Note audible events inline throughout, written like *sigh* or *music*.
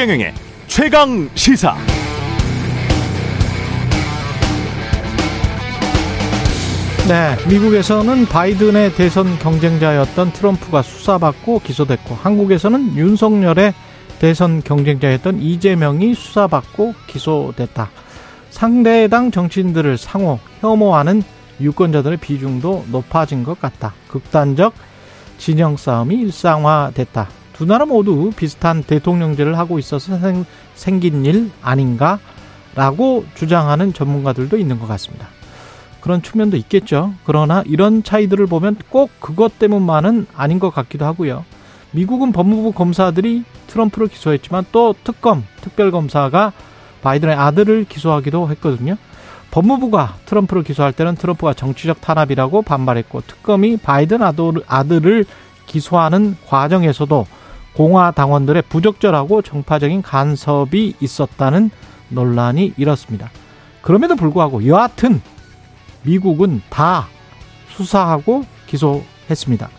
최경영의 최강 시사. 네, 미국에서는 바이든의 대선 경쟁자였던 트럼프가 수사받고 기소됐고 한국에서는 윤석열의 대선 경쟁자였던 이재명이 수사받고 기소됐다. 상대당 정치인들을 상호 혐오하는 유권자들의 비중도 높아진 것 같다. 극단적 진영 싸움이 일상화됐다. 두 나라 모두 비슷한 대통령제를 하고 있어서 생, 긴 일 아닌가라고 주장하는 전문가들도 있는 것 같습니다. 그런 측면도 있겠죠. 그러나 이런 차이들을 보면 꼭 그것 때문만은 아닌 것 같기도 하고요. 미국은 법무부 검사들이 트럼프를 기소했지만 또 특검, 특별검사가 바이든의 아들을 기소하기도 했거든요. 법무부가 트럼프를 기소할 때는 트럼프가 정치적 탄압이라고 반발했고 특검이 바이든 아들을 기소하는 과정에서도 공화 당원들의 부적절하고 정파적인 간섭이 있었다는 논란이 일었습니다. 그럼에도 불구하고 여하튼 미국은 다 수사하고 기소했습니다.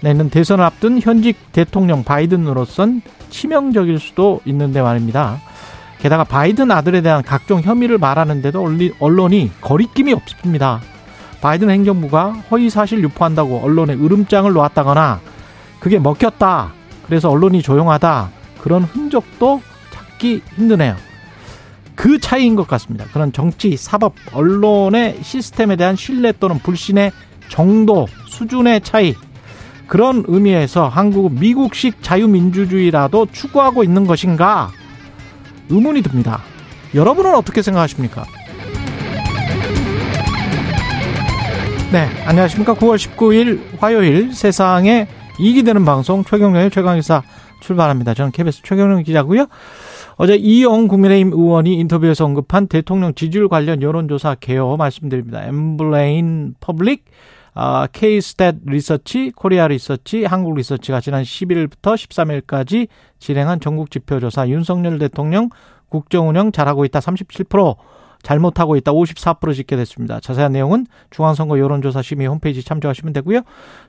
내년 대선을 앞둔 현직 대통령 바이든으로선 치명적일 수도 있는데 말입니다. 게다가 바이든 아들에 대한 각종 혐의를 말하는데도 언론이 거리낌이 없습니다. 바이든 행정부가 허위 사실 유포한다고 언론에 으름장을 놓았다거나 그게 먹혔다. 그래서 언론이 조용하다. 그런 흔적도 찾기 힘드네요. 그 차이인 것 같습니다. 그런 정치, 사법, 언론의 시스템에 대한 신뢰 또는 불신의 정도, 수준의 차이. 그런 의미에서 한국은 미국식 자유민주주의라도 추구하고 있는 것인가? 의문이 듭니다. 여러분은 어떻게 생각하십니까? 네, 안녕하십니까. 9월 19일 화요일 세상에 이익 되는 방송 최경영의 최강시사 출발합니다. 저는 KBS 최경영 기자고요. 어제 이용 국민의힘 의원이 인터뷰에서 언급한 대통령 지지율 관련 여론조사 개요 말씀드립니다. 엠브레인 퍼블릭, 아, K-스탯 리서치, 코리아 리서치, 한국 리서치가 지난 11일부터 13일까지 진행한 전국 지표조사 윤석열 대통령 국정운영 잘하고 있다 37%, 잘못하고 있다 54% 집계됐습니다. 자세한 내용은 중앙선거 여론조사 심의 홈페이지 참조하시면 되고요.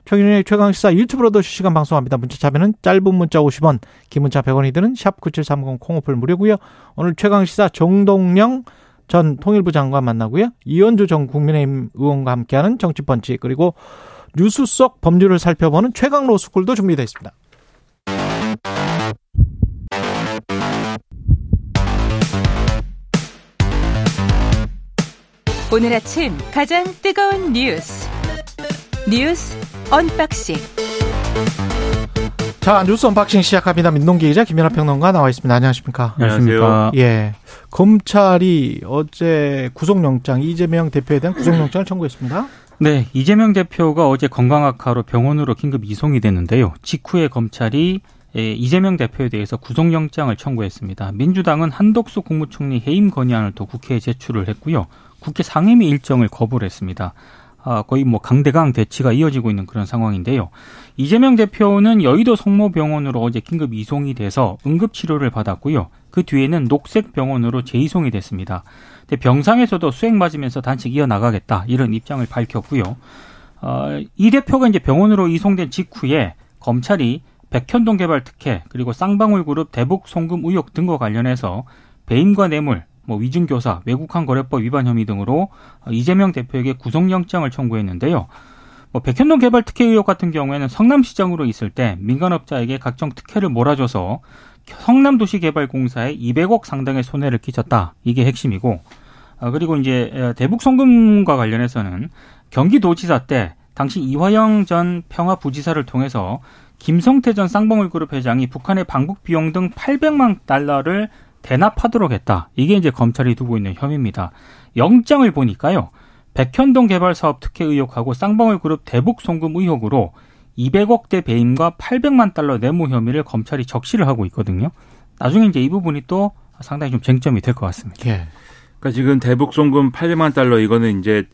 최근의 최강시사 유튜브로도 실시간 방송합니다. 문자 참여는 짧은 문자 50원, 긴 문자 100원이 드는 샵 9730 콩오플 무료고요. 오늘 최강시사 정동영 전 통일부 장관 만나고요. 이현주 전 국민의힘 의원과 함께하는 정치펀치 그리고 뉴스 속 법률을 살펴보는 최강 로스쿨도 준비되어 있습니다. 오늘 아침 가장 뜨거운 뉴스 뉴스 언박싱 자 뉴스 언박싱 시작합니다. 민동기 기자 김민아 평론가 나와 있습니다. 안녕하십니까? 안녕하십니까? 예, 검찰이 어제 구속영장 이재명 대표에 대한 구속영장을 청구했습니다. 네, 이재명 대표가 어제 건강 악화로 병원으로 긴급 이송이 됐는데요. 직후에 검찰이 이재명 대표에 대해서 구속영장을 청구했습니다. 민주당은 한덕수 국무총리 해임 건의안을 또 국회에 제출을 했고요. 국회 상임위 일정을 거부를 했습니다. 아, 거의 뭐 강대강 대치가 이어지고 있는 그런 상황인데요. 이재명 대표는 여의도 성모병원으로 어제 긴급 이송이 돼서 응급치료를 받았고요. 그 뒤에는 녹색병원으로 재이송이 됐습니다. 근데 병상에서도 수액 맞으면서 단식 이어나가겠다 이런 입장을 밝혔고요. 어, 이 대표가 이제 병원으로 이송된 직후에 검찰이 백현동 개발 특혜 그리고 쌍방울 그룹 대북 송금 의혹 등과 관련해서 배임과 뇌물 뭐 위증교사, 외국환 거래법 위반 혐의 등으로 이재명 대표에게 구속영장을 청구했는데요. 뭐 백현동 개발 특혜 의혹 같은 경우에는 성남시장으로 있을 때 민간업자에게 각종 특혜를 몰아줘서 성남도시개발공사에 200억 상당의 손해를 끼쳤다. 이게 핵심이고 아, 그리고 이제 대북 송금과 관련해서는 경기도지사 때 당시 이화영 전 평화부지사를 통해서 김성태 전 쌍방울 그룹 회장이 북한의 방북 비용 등 800만 달러를 대납하도록 했다. 이게 이제 검찰이 두고 있는 혐의입니다. 영장을 보니까요. 백현동 개발 사업 특혜 의혹하고 쌍방울 그룹 대북 송금 의혹으로 200억대 배임과 800만 달러 뇌물 혐의를 검찰이 적시를 하고 있거든요. 나중에 이제 이 부분이 또 상당히 좀 쟁점이 될 것 같습니다. 예. 그러니까 지금 대북 송금 800만 달러 이거는 이제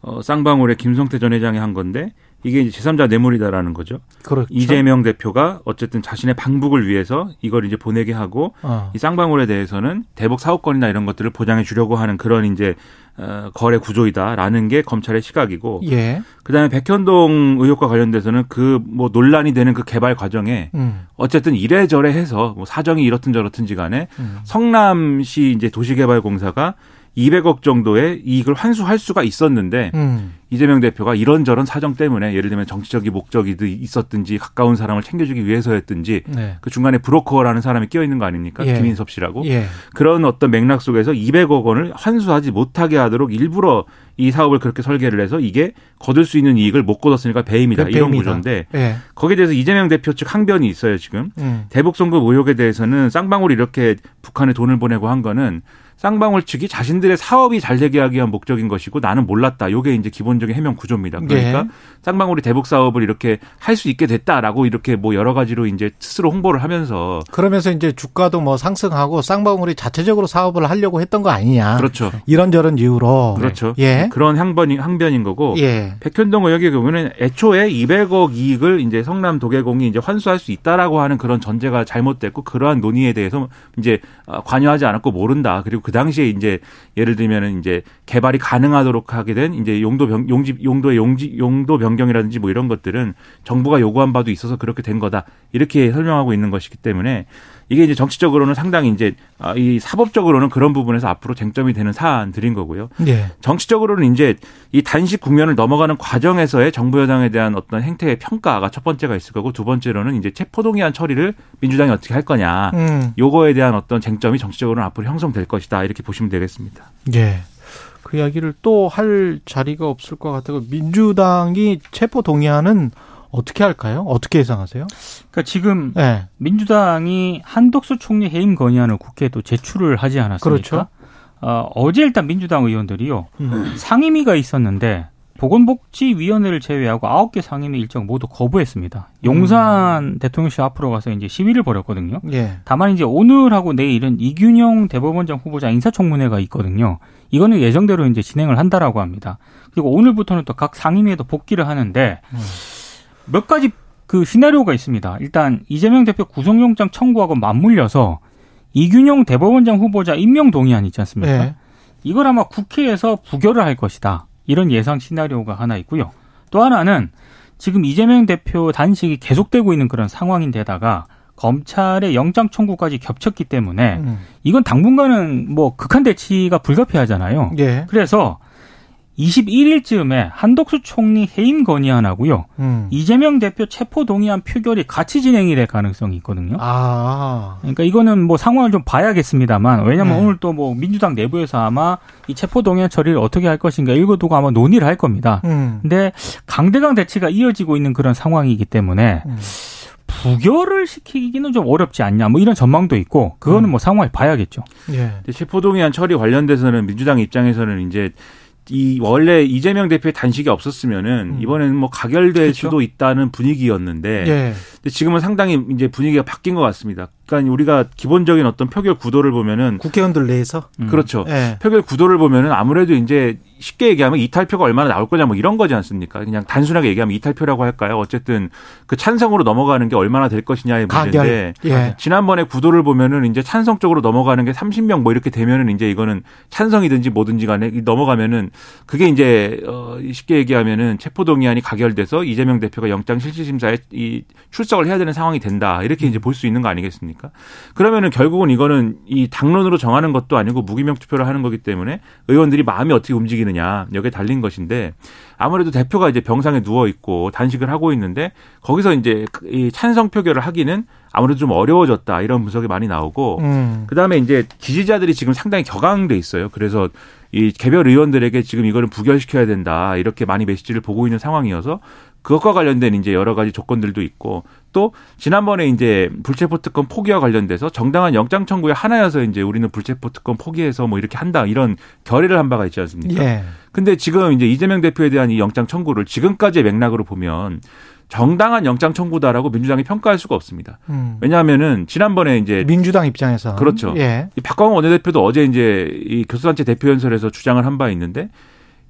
어, 쌍방울의 김성태 전 회장이 한 건데 이게 이제 제3자 뇌물이다라는 거죠. 그렇죠. 이재명 대표가 어쨌든 자신의 방북을 위해서 이걸 이제 보내게 하고 어. 이 쌍방울에 대해서는 대북 사업권이나 이런 것들을 보장해 주려고 하는 그런 이제 어, 거래 구조이다라는 게 검찰의 시각이고 예. 그다음에 백현동 의혹과 관련돼서는 그 뭐 논란이 되는 그 개발 과정에 음. 어쨌든 이래저래 해서 뭐 사정이 이렇든 저렇든지 간에 음. 성남시 이제 도시개발공사가 200억 정도의 이익을 환수할 수가 있었는데 음. 이재명 대표가 이런저런 사정 때문에 예를 들면 정치적인 목적이 있었든지 가까운 사람을 챙겨주기 위해서였든지 네. 그 중간에 브로커라는 사람이 끼어 있는 거 아닙니까? 예. 김인섭 씨라고. 예. 그런 어떤 맥락 속에서 200억 원을 환수하지 못하게 하도록 일부러 이 사업을 그렇게 설계를 해서 이게 거둘 수 있는 이익을 못 거뒀으니까 배임이다. 그 이런 배임이다. 구조인데 예. 거기에 대해서 이재명 대표 측 항변이 있어요, 지금. 음. 대북 송금 의혹에 대해서는 쌍방울이 이렇게 북한에 돈을 보내고 한 거는 쌍방울 측이 자신들의 사업이 잘 되게 하기 위한 목적인 것이고 나는 몰랐다. 요게 이제 기본적인 해명 구조입니다. 그러니까 예. 쌍방울이 대북 사업을 이렇게 할 수 있게 됐다라고 이렇게 뭐 여러 가지로 이제 스스로 홍보를 하면서 그러면서 이제 주가도 뭐 상승하고 쌍방울이 자체적으로 사업을 하려고 했던 거 아니냐. 그렇죠. 이런저런 이유로. 그렇죠. 예. 그런 항변이 항변인 거고 예. 백현동 의혹의 경우는 애초에 200억 이익을 이제 성남 도계공이 이제 환수할 수 있다라고 하는 그런 전제가 잘못됐고 그러한 논의에 대해서 이제 어, 관여하지 않았고 모른다. 그리고 그 당시에 이제 예를 들면은 이제 개발이 가능하도록 하게 된 이제 용도 변 용지 용도의 용지 용도 변경이라든지 뭐 이런 것들은 정부가 요구한 바도 있어서 그렇게 된 거다. 이렇게 설명하고 있는 것이기 때문에 이게 이제 정치적으로는 상당히 이제 아, 이 사법적으로는 그런 부분에서 앞으로 쟁점이 되는 사안들인 거고요. 예. 정치적으로는 이제 이 단식 국면을 넘어가는 과정에서의 정부 여당에 대한 어떤 행태의 평가가 첫 번째가 있을 거고 두 번째로는 이제 체포동의안 처리를 민주당이 어떻게 할 거냐. 음. 요거에 대한 어떤 쟁점이 정치적으로는 앞으로 형성될 것이다. 이렇게 보시면 되겠습니다. 예. 그 이야기를 또 할 자리가 없을 것 같아요. 민주당이 체포 동의안은 어떻게 할까요? 어떻게 예상하세요? 그러니까 지금 예. 민주당이 한덕수 총리 해임 건의안을 국회에 또 제출을 하지 않았습니까? 그렇죠. 어, 어제 일단 민주당 의원들이요 음. 상임위가 있었는데 보건복지위원회를 제외하고 아홉 개 상임위 일정 모두 거부했습니다. 용산 대통령실 앞으로 가서 이제 시위를 벌였거든요. 예. 다만 이제 오늘하고 내일은 이균영 대법원장 후보자 인사청문회가 있거든요. 이거는 예정대로 이제 진행을 한다라고 합니다. 그리고 오늘부터는 또 각 상임위에도 복귀를 하는데 음. 몇 가지 그 시나리오가 있습니다. 일단 이재명 대표 구속영장 청구하고 맞물려서 이균영 대법원장 후보자 임명 동의안 있지 않습니까? 예. 이걸 아마 국회에서 부결을 할 것이다. 이런 예상 시나리오가 하나 있고요. 또 하나는 지금 이재명 대표 단식이 계속되고 있는 그런 상황인데다가 검찰의 영장 청구까지 겹쳤기 때문에 음. 이건 당분간은 뭐 극한 대치가 불가피하잖아요. 예. 그래서 21일쯤에 한덕수 총리 해임 건의안하고요. 음. 이재명 대표 체포 동의안 표결이 같이 진행이 될 가능성이 있거든요. 아. 그러니까 이거는 뭐 상황을 좀 봐야겠습니다만 왜냐면 네. 오늘 또 뭐 민주당 내부에서 아마 이 체포 동의안 처리를 어떻게 할 것인가 이거 두고 아마 논의를 할 겁니다. 음. 근데 강대강 대치가 이어지고 있는 그런 상황이기 때문에 음. 부결을 시키기는 좀 어렵지 않냐 뭐 이런 전망도 있고 그거는 음. 뭐 상황을 봐야겠죠. 예. 근데 체포 동의안 처리 관련돼서는 민주당 입장에서는 이제 이 원래 이재명 대표의 단식이 없었으면은 음. 이번에는 뭐 가결될 그렇죠. 수도 있다는 분위기였는데 예. 근데 지금은 상당히 이제 분위기가 바뀐 것 같습니다. 그러니까 우리가 기본적인 어떤 표결 구도를 보면은 국회의원들 내에서. 음. 그렇죠. 예. 표결 구도를 보면은 아무래도 이제 쉽게 얘기하면 이탈표가 얼마나 나올 거냐 뭐 이런 거지 않습니까? 그냥 단순하게 얘기하면 이탈표라고 할까요? 어쨌든 그 찬성으로 넘어가는 게 얼마나 될 것이냐의 문제인데. 예. 지난번에 구도를 보면은 이제 찬성 쪽으로 넘어가는 게 30명 뭐 이렇게 되면은 이제 이거는 찬성이든지 뭐든지 간에 이 넘어가면은 그게 이제 어 쉽게 얘기하면은 체포동의안이 가결돼서 이재명 대표가 영장 실질 심사에 이 출석 을 해야 되는 상황이 된다. 이렇게 이제 볼 수 있는 거 아니겠습니까? 그러면은 결국은 이거는 이 당론으로 정하는 것도 아니고 무기명 투표를 하는 거기 때문에 의원들이 마음이 어떻게 움직이느냐 여기에 달린 것인데 아무래도 대표가 이제 병상에 누워 있고 단식을 하고 있는데 거기서 이제 이 찬성 표결을 하기는 아무래도 좀 어려워졌다 이런 분석이 많이 나오고 음. 그다음에 이제 지지자들이 지금 상당히 격앙돼 있어요. 그래서 이 개별 의원들에게 지금 이거는 부결시켜야 된다 이렇게 많이 메시지를 보고 있는 상황이어서 그것과 관련된 이제 여러 가지 조건들도 있고 또 지난번에 이제 불체포 특권 포기와 관련돼서 정당한 영장 청구에 하나여서 이제 우리는 불체포 특권 포기해서 뭐 이렇게 한다 이런 결의를 한 바가 있지 않습니까? 예. 근데 지금 이제 이재명 대표에 대한 이 영장 청구를 지금까지의 맥락으로 보면 정당한 영장 청구다라고 민주당이 평가할 수가 없습니다. 음. 왜냐하면은 지난번에 이제 민주당 입장에서. 그렇죠. 예. 이 박광호 원내대표도 어제 이제 이 교수단체 대표연설에서 주장을 한 바 있는데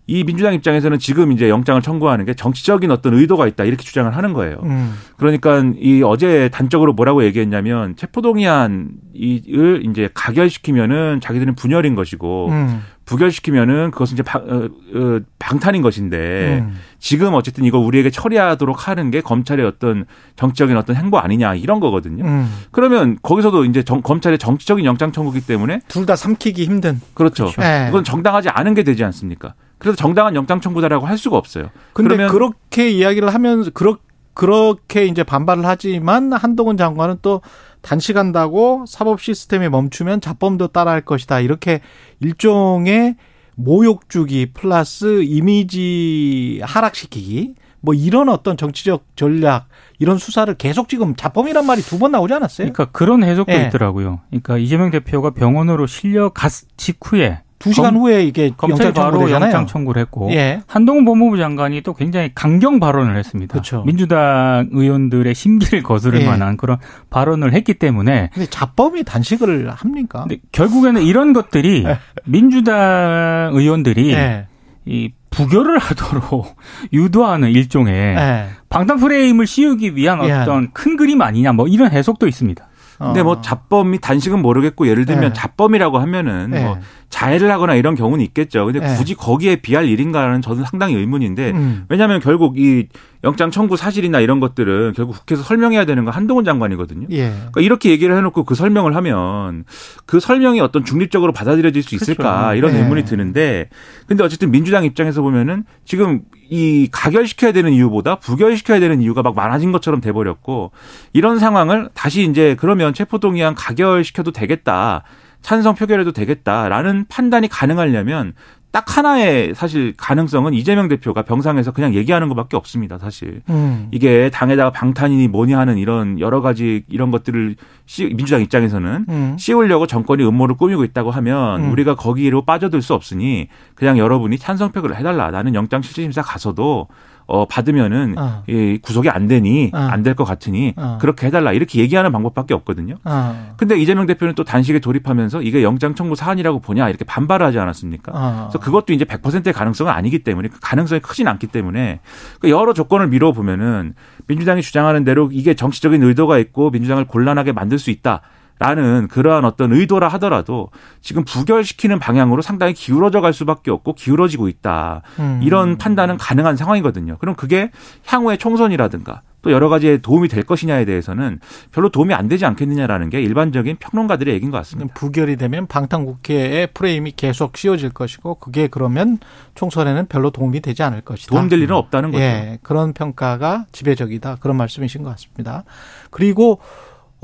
이 민주당 입장에서는 지금 이제 영장을 청구하는 게 정치적인 어떤 의도가 있다 이렇게 주장을 하는 거예요. 음. 그러니까 이 어제 단적으로 뭐라고 얘기했냐면 체포동의안을 이제 가결시키면은 자기들은 분열인 것이고 음. 부결시키면은 그것은 이제 방, 어, 어, 방탄인 것인데 음. 지금 어쨌든 이거 우리에게 처리하도록 하는 게 검찰의 어떤 정치적인 어떤 행보 아니냐 이런 거거든요. 음. 그러면 거기서도 이제 정, 검찰의 정치적인 영장 청구기 때문에 둘 다 삼키기 힘든. 그렇죠. 네. 그건 정당하지 않은 게 되지 않습니까? 그래서 정당한 영장 청구다라고 할 수가 없어요. 근데 그렇게 이야기를 하면서 그렇 그렇게 이제 반발을 하지만 한동훈 장관은 또 단식한다고 사법 시스템이 멈추면 자범도 따라할 것이다. 이렇게 일종의 모욕 주기 플러스 이미지 하락시키기 뭐 이런 어떤 정치적 전략 이런 수사를 계속 지금 자범이란 말이 두 번 나오지 않았어요? 그러니까 그런 해석도 예. 있더라고요. 그러니까 이재명 대표가 병원으로 실려 갔 직후에 두 시간 검- 후에 이게 영장 바로 청구되잖아요. 영장 청구를 했고 예. 한동훈 법무부 장관이 또 굉장히 강경 발언을 했습니다. 그렇죠. 민주당 의원들의 심기를 거스를 예. 만한 그런 발언을 했기 때문에 근데 자범이 단식을 합니까? 근데 결국에는 이런 것들이 *laughs* 민주당 의원들이 예. 이 부결을 하도록 *laughs* 유도하는 일종의 예. 방탄 프레임을 씌우기 위한 예. 어떤 큰 그림 아니냐 뭐 이런 해석도 있습니다. 근데 어. 뭐 자범이 단식은 모르겠고 예를 들면 네. 자범이라고 하면은 네. 뭐 자해를 하거나 이런 경우는 있겠죠. 근데 네. 굳이 거기에 비할 일인가는 저는 상당히 의문인데 음. 왜냐하면 결국 이 영장 청구 사실이나 이런 것들은 결국 국회에서 설명해야 되는 건 한동훈 장관이거든요. 예. 그러니까 이렇게 얘기를 해놓고 그 설명을 하면 그 설명이 어떤 중립적으로 받아들여질 수 있을까 그렇죠. 이런 네. 의문이 드는데 근데 어쨌든 민주당 입장에서 보면은 지금 이 가결시켜야 되는 이유보다 부결시켜야 되는 이유가 막 많아진 것처럼 돼버렸고 이런 상황을 다시 이제 그러면 체포동의안 가결시켜도 되겠다 찬성 표결해도 되겠다라는 판단이 가능하려면 딱 하나의 사실 가능성은 이재명 대표가 병상에서 그냥 얘기하는 것밖에 없습니다 사실. 음. 이게 당에다가 방탄이니 뭐니 하는 이런 여러 가지 이런 것들을 씌- 민주당 입장에서는 음. 씌우려고 정권이 음모를 꾸미고 있다고 하면 음. 우리가 거기로 빠져들 수 없으니 그냥 여러분이 찬성표결을 해달라. 나는 영장 실질심사 가서도 어 받으면은 어. 이 구속이 안 되니 어. 안될 것 같으니 어. 그렇게 해달라 이렇게 얘기하는 방법밖에 없거든요. 아. 근데 이재명 대표는 또 단식에 돌입하면서 이게 영장 청구 사안이라고 보냐 이렇게 반발을 하지 않았습니까? 아. 그래서 그것도 이제 100%의 가능성은 아니기 때문에 그 가능성이 크진 않기 때문에 그 여러 조건을 미뤄 보면은 민주당이 주장하는 대로 이게 정치적인 의도가 있고 민주당을 곤란하게 만들 수 있다. 라는 그러한 어떤 의도라 하더라도 지금 부결시키는 방향으로 상당히 기울어져 갈 수밖에 없고 기울어지고 있다. 음. 이런 판단은 가능한 상황이거든요. 그럼 그게 향후의 총선이라든가 또 여러 가지에 도움이 될 것이냐에 대해서는 별로 도움이 안 되지 않겠느냐라는 게 일반적인 평론가들의 얘기인 것 같습니다. 부결이 되면 방탄국회의 프레임이 계속 씌워질 것이고 그게 그러면 총선에는 별로 도움이 되지 않을 것이다. 도움될 일은 없다는 거죠. 예, 그런 평가가 지배적이다. 그런 말씀이신 것 같습니다. 그리고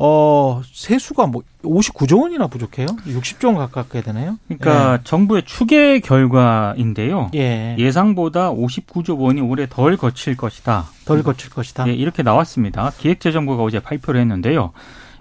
어 세수가 뭐 59조 원이나 부족해요? 60조 원 가깝게 되네요. 그러니까 정부의 추계 결과인데요. 예, 예. 예상보다 59조 원이 올해 덜 거칠 것이다. 덜 거칠 것이다. 예, 이렇게 나왔습니다. 기획재정부가 어제 발표를 했는데요.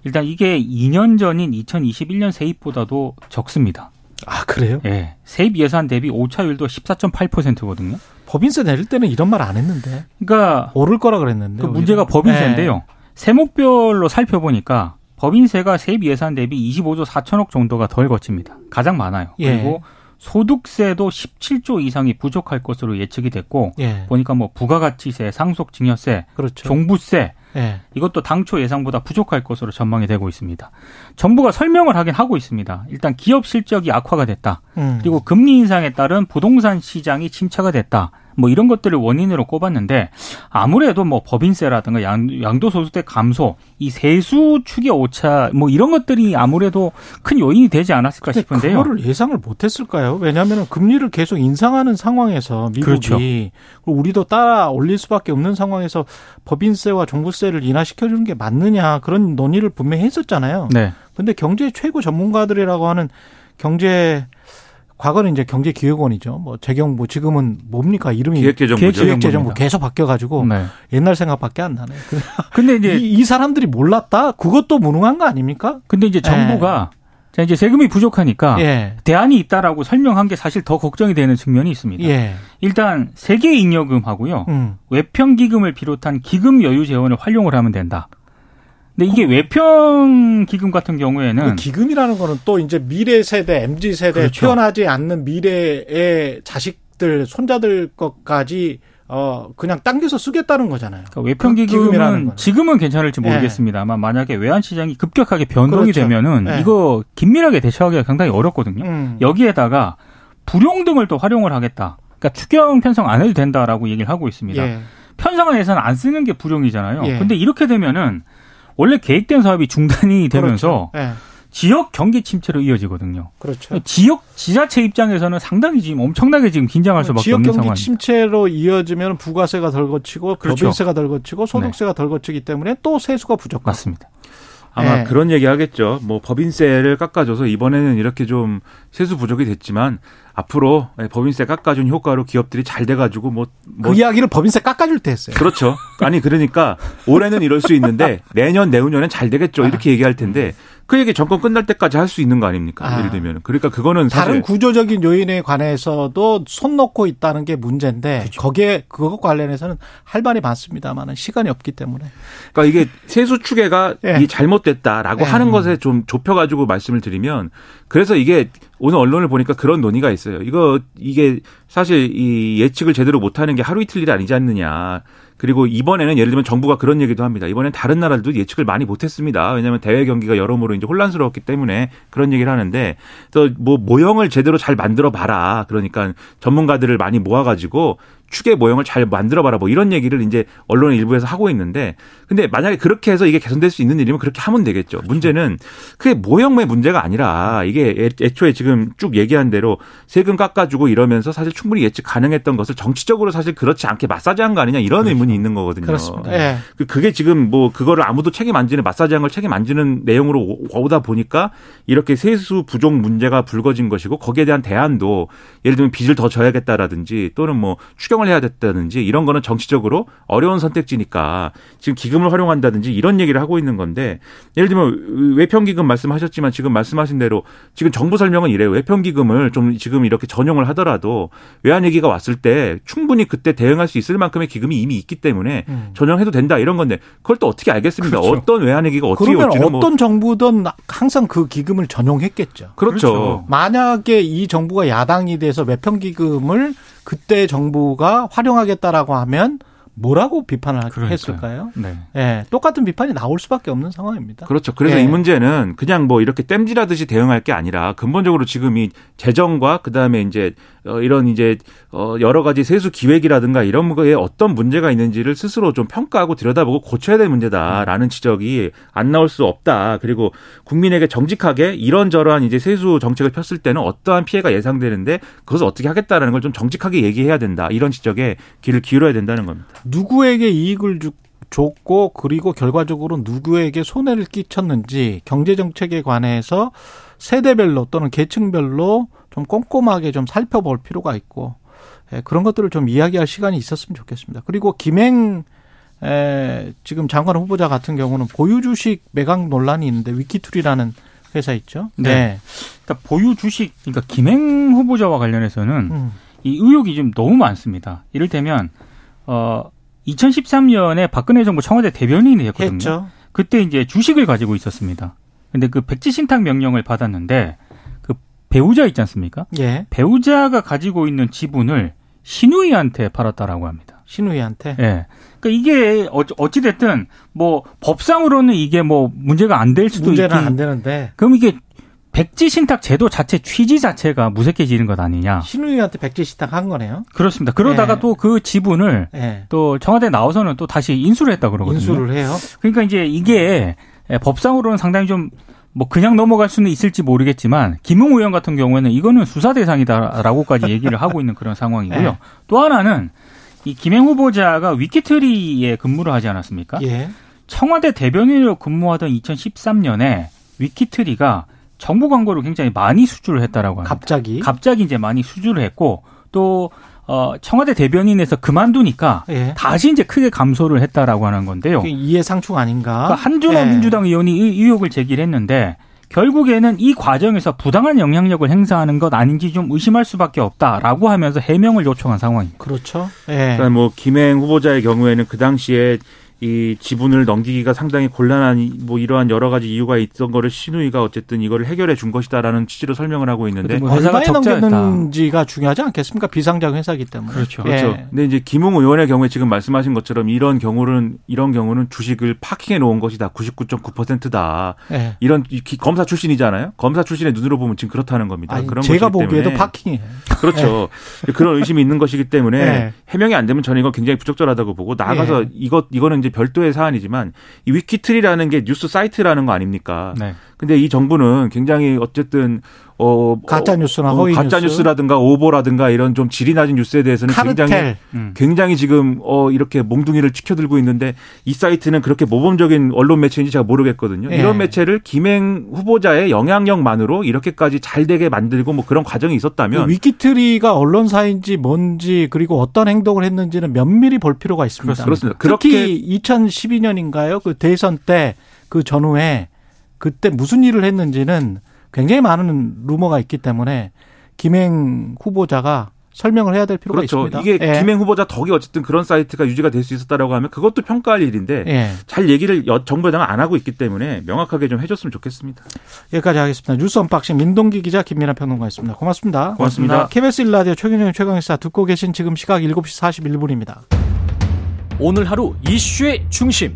일단 이게 2년 전인 2021년 세입보다도 적습니다. 아 그래요? 예, 세입 예산 대비 오차율도 14.8%거든요. 법인세 내릴 때는 이런 말 안 했는데 그러니까 오를 거라 그랬는데 그. 문제가 법인세인데요. 예. 세목별로 살펴보니까 법인세가 세입 예산 대비 25조 4천억 정도가 덜 거칩니다. 가장 많아요. 예. 그리고 소득세도 17조 이상이 부족할 것으로 예측이 됐고 예, 보니까 뭐 부가가치세, 상속증여세, 그렇죠. 종부세 예, 이것도 당초 예상보다 부족할 것으로 전망이 되고 있습니다. 정부가 설명을 하긴 하고 있습니다. 일단 기업 실적이 악화가 됐다. 음. 그리고 금리 인상에 따른 부동산 시장이 침체가 됐다. 뭐 이런 것들을 원인으로 꼽았는데 아무래도 뭐 법인세라든가 양, 양도소득세 감소, 이 세수 추계 오차 뭐 이런 것들이 아무래도 큰 요인이 되지 않았을까 싶은데요. 그거를 예상을 못했을까요? 왜냐하면 금리를 계속 인상하는 상황에서 미국이 그렇죠. 우리도 따라 올릴 수밖에 없는 상황에서 법인세와 종부세를 인하시켜주는 게 맞느냐 그런 논의를 분명히 했었잖아요. 네. 근데 경제 최고 전문가들이라고 하는 경제 과거는 이제 경제기획원이죠. 뭐 재경부 지금은 뭡니까 이름이 기획재정부죠. 기획재정- 기획재정부 계속 바뀌어가지고 네. 옛날 생각밖에 안 나네. 그- *laughs* 근데 이제 이, 이 사람들이 몰랐다? 그것도 무능한 거 아닙니까? 근데 이제 정부가 자 이제 세금이 부족하니까 예. 대안이 있다라고 설명한 게 사실 더 걱정이 되는 측면이 있습니다. 예. 일단 세계 잉여금하고요. 음. 외평 기금을 비롯한 기금 여유 재원을 활용을 하면 된다. 근데 이게 외평 기금 같은 경우에는 그 기금이라는 거는 또 이제 미래 세대, MZ 세대 그렇죠. 태어나지 않는 미래의 자식들, 손자들 것까지 어 그냥 당겨서 쓰겠다는 거잖아요. 그러니까 외평 그 기금은. 지금은 괜찮을지 예. 모르겠습니다만 만약에 외환 시장이 급격하게 변동이 그렇죠. 되면은 예. 이거 긴밀하게 대처하기가 상당히 어렵거든요. 음. 여기에다가 불용 등을 또 활용을 하겠다. 그러니까 추경 편성 안 해도 된다라고 얘기를 하고 있습니다. 예. 편성한 예산 안 쓰는 게 불용이잖아요. 예. 근데 이렇게 되면은 원래 계획된 사업이 중단이 되면서 그렇죠. 예. 지역 경기 침체로 이어지거든요. 그렇죠. 지역 지자체 입장에서는 상당히 지금 엄청나게 지금 긴장할 수밖에 지역 없는 경기 상황. 침체로 이어지면 부가세가 덜 거치고 그렇죠. 법인세가 덜 거치고 소득세가 덜 거치기 때문에 또 세수가 부족하고 맞습니다. 아마 예. 그런 얘기 하겠죠. 뭐 법인세를 깎아줘서 이번에는 이렇게 좀 세수 부족이 됐지만 앞으로 예, 법인세 깎아준 효과로 기업들이 잘 돼가지고 뭐, 뭐그 이야기를 법인세 깎아줄 때 했어요. 그렇죠. 아니 그러니까 올해는 이럴 수 있는데 *laughs* 내년 내후년엔 잘 되겠죠. 이렇게 얘기할 텐데 그 얘기 정권 끝날 때까지 할 수 있는 거 아닙니까? 아. 예를 들면 그러니까 그거는 다른 구조적인 요인에 관해서도 손 놓고 있다는 게 문제인데 그렇죠. 거기에 그것 관련해서는 할 말이 많습니다만은 시간이 없기 때문에 그러니까 이게 세수 추계가 예. 이 잘못됐다라고 예. 하는 것에 좀 좁혀 가지고 말씀을 드리면 그래서 이게 오늘 언론을 보니까 그런 논의가 있어요. 이거 이게 사실 이 예측을 제대로 못 하는 게 하루 이틀 일이 아니지 않느냐. 그리고 이번에는 예를 들면 정부가 그런 얘기도 합니다. 이번엔 다른 나라들도 예측을 많이 못했습니다. 왜냐하면 대외 경기가 여러모로 이제 혼란스러웠기 때문에 그런 얘기를 하는데 또 뭐 모형을 제대로 잘 만들어 봐라. 그러니까 전문가들을 많이 모아가지고 추계 모형을 잘 만들어 봐라. 뭐 이런 얘기를 이제 언론 일부에서 하고 있는데 근데 만약에 그렇게 해서 이게 개선될 수 있는 일이면 그렇게 하면 되겠죠. 문제는 그게 모형의 문제가 아니라 이게 애- 애초에 지금 쭉 얘기한 대로 세금 깎아주고 이러면서 사실 충분히 예측 가능했던 것을 정치적으로 사실 그렇지 않게 마사지한 거 아니냐 이런 의문이 있는 거거든요. 그렇습니다. 예. 그- 그게 지금 뭐 그거를 아무도 책임 안 지는 마사지한 걸 책임 안 지는 내용으로 오- 오다 보니까 이렇게 세수 부족 문제가 불거진 것이고 거기에 대한 대안도 예를 들면 빚을 더 져야겠다라든지 또는 뭐 추경 을 해야 됐다든지 이런 거는 정치적으로 어려운 선택지니까 지금 기금을 활용한다든지 이런 얘기를 하고 있는 건데 예를 들면 외평기금 말씀하셨지만 지금 말씀하신 대로 지금 정부 설명은 이래요. 외평기금을 좀 지금 이렇게 전용을 하더라도 외환 위기가 왔을 때 충분히 그때 대응할 수 있을 만큼의 기금이 이미 있기 때문에 음. 전용해도 된다 이런 건데 그걸 또 어떻게 알겠습니까? 그렇죠. 어떤 외환 위기가 어떻게 그러면 뭐 어떤 정부든 항상 그 기금을 전용했겠죠. 그렇죠. 그렇죠. 만약에 이 정부가 야당이 돼서 매평기금을 그때 정부가 활용하겠다라고 하면 뭐라고 비판을 그러니까요. 했을까요? 네. 예, 똑같은 비판이 나올 수밖에 없는 상황입니다. 그렇죠. 그래서 예. 이 문제는 그냥 뭐 이렇게 땜질하듯이 대응할 게 아니라 근본적으로 지금 이 재정과 그다음에 이제 어 이런 이제 어 여러 가지 세수 기획이라든가 이런 거에 어떤 문제가 있는지를 스스로 좀 평가하고 들여다보고 고쳐야 될 문제다라는 지적이 안 나올 수 없다. 그리고 국민에게 정직하게 이런저러한 이제 세수 정책을 폈을 때는 어떠한 피해가 예상되는데 그것을 어떻게 하겠다라는 걸 좀 정직하게 얘기해야 된다. 이런 지적에 귀를 기울여야 된다는 겁니다. 누구에게 이익을 주, 줬고 그리고 결과적으로 누구에게 손해를 끼쳤는지 경제 정책에 관해서 세대별로 또는 계층별로 좀 꼼꼼하게 좀 살펴볼 필요가 있고 예, 그런 것들을 좀 이야기할 시간이 있었으면 좋겠습니다. 그리고 김행 에, 지금 장관 후보자 같은 경우는 보유 주식 매각 논란이 있는데 위키툴이라는 회사 있죠. 네. 그러니까 보유 주식, 그러니까 김행 후보자와 관련해서는 음, 이 의혹이 좀 너무 많습니다. 이를테면 어 2013년에 박근혜 정부 청와대 대변인이 했거든요. 했죠. 그때 이제 주식을 가지고 있었습니다. 근데 그 백지 신탁 명령을 받았는데 그 배우자 있지 않습니까? 예. 배우자가 가지고 있는 지분을 신우이한테 팔았다라고 합니다. 신우이한테. 예. 그러니까 이게 어찌 됐든 뭐 법상으로는 이게 뭐 문제가 안 될 수도 문제는 있긴 안 되는데 그럼 이게 백지 신탁 제도 자체 취지 자체가 무색해지는 것 아니냐? 신우이한테 백지 신탁 한 거네요. 그렇습니다. 그러다가 예. 또그 지분을 예. 또 청와대 나와서는 또 다시 인수를 했다 그러거든요. 인수를 해요. 그러니까 이제 이게 법상으로는 상당히 좀 뭐 그냥 넘어갈 수는 있을지 모르겠지만 김웅 의원 같은 경우에는 이거는 수사 대상이다라고까지 *laughs* 얘기를 하고 있는 그런 상황이고요. 네. 또 하나는 이 김행 후보자가 위키트리에 근무를 하지 않았습니까? 예. 청와대 대변인으로 근무하던 2013년에 위키트리가 정부 광고를 굉장히 많이 수주를 했다라고 합니다. 갑자기. 갑자기 이제 많이 수주를 했고 또 어, 청와대 대변인에서 그만두니까 예. 다시 이제 크게 감소를 했다라고 하는 건데요. 그게 이해상충 아닌가? 그러니까 한준호 예. 민주당 의원이 의- 의혹을 제기를 했는데 결국에는 이 과정에서 부당한 영향력을 행사하는 것 아닌지 좀 의심할 수밖에 없다라고 하면서 해명을 요청한 상황입니다. 그렇죠. 예. 그러니까 뭐 김행 후보자의 경우에는 그 당시에 이 지분을 넘기기가 상당히 곤란한 뭐 이러한 여러 가지 이유가 있던 거를 신우이가 어쨌든 이거를 해결해 준 것이다라는 취지로 설명을 하고 있는데 뭐 회사가 얼마에. 넘겼는지가 중요하지 않겠습니까? 비상장 회사기 때문에. 그렇죠. 예. 그렇죠. 근데 이제 김웅 의원의 경우에 지금 말씀하신 것처럼 이런 경우는 이런 경우는 주식을 파킹해 놓은 것이 다 99.9%다. 예. 이런 검사 출신이잖아요. 검사 출신의 눈으로 보면 지금 그렇다는 겁니다. 아니, 그런 제가 보기에도 파킹이에요. 그렇죠. 그런 의심이 있는 것이기 때문에 네. 해명이 안 되면 저는 이거 굉장히 부적절하다고 보고 나가서 예. 이것 이거는 이제 별도의 사안이지만 이 위키트리라는 게 뉴스 사이트라는 거 아닙니까? 네. 근데 이 정부는 굉장히 어쨌든 어 가짜 뉴스나 어, 허위 가짜 뉴스. 뉴스 라든가 오보라든가 이런 좀 질이 낮은 뉴스에 대해서는 굉장히 카르텔. 음. 굉장히 지금 어 이렇게 몽둥이를 치켜들고 있는데 이 사이트는 그렇게 모범적인 언론 매체인지 제가 모르겠거든요. 예. 이런 매체를 김행 후보자의 영향력만으로 이렇게까지 잘 되게 만들고 뭐 그런 과정이 있었다면 그 위키트리가 언론사인지 뭔지 그리고 어떤 행동을 했는지는 면밀히 볼 필요가 있습니다. 그렇습니다. 특히 그렇게 2012년인가요? 그 대선 때 그 전후에 그때 무슨 일을 했는지는 굉장히 많은 루머가 있기 때문에 김행 후보자가 설명을 해야 될 필요가 그렇죠. 있습니다. 이게 예. 김행 후보자 덕이 어쨌든 그런 사이트가 유지가 될 수 있었다라고 하면 그것도 평가할 일인데 예. 잘 얘기를 여- 정부 여당은 안 하고 있기 때문에 명확하게 좀 해줬으면 좋겠습니다. 여기까지 하겠습니다. 뉴스 언박싱 민동기 기자 김민아 평론가였습니다. 고맙습니다. 고맙습니다. KBS 일라디오 최경영 최강시사 듣고 계신 지금 시각 7시 41분입니다. 오늘 하루 이슈의 중심.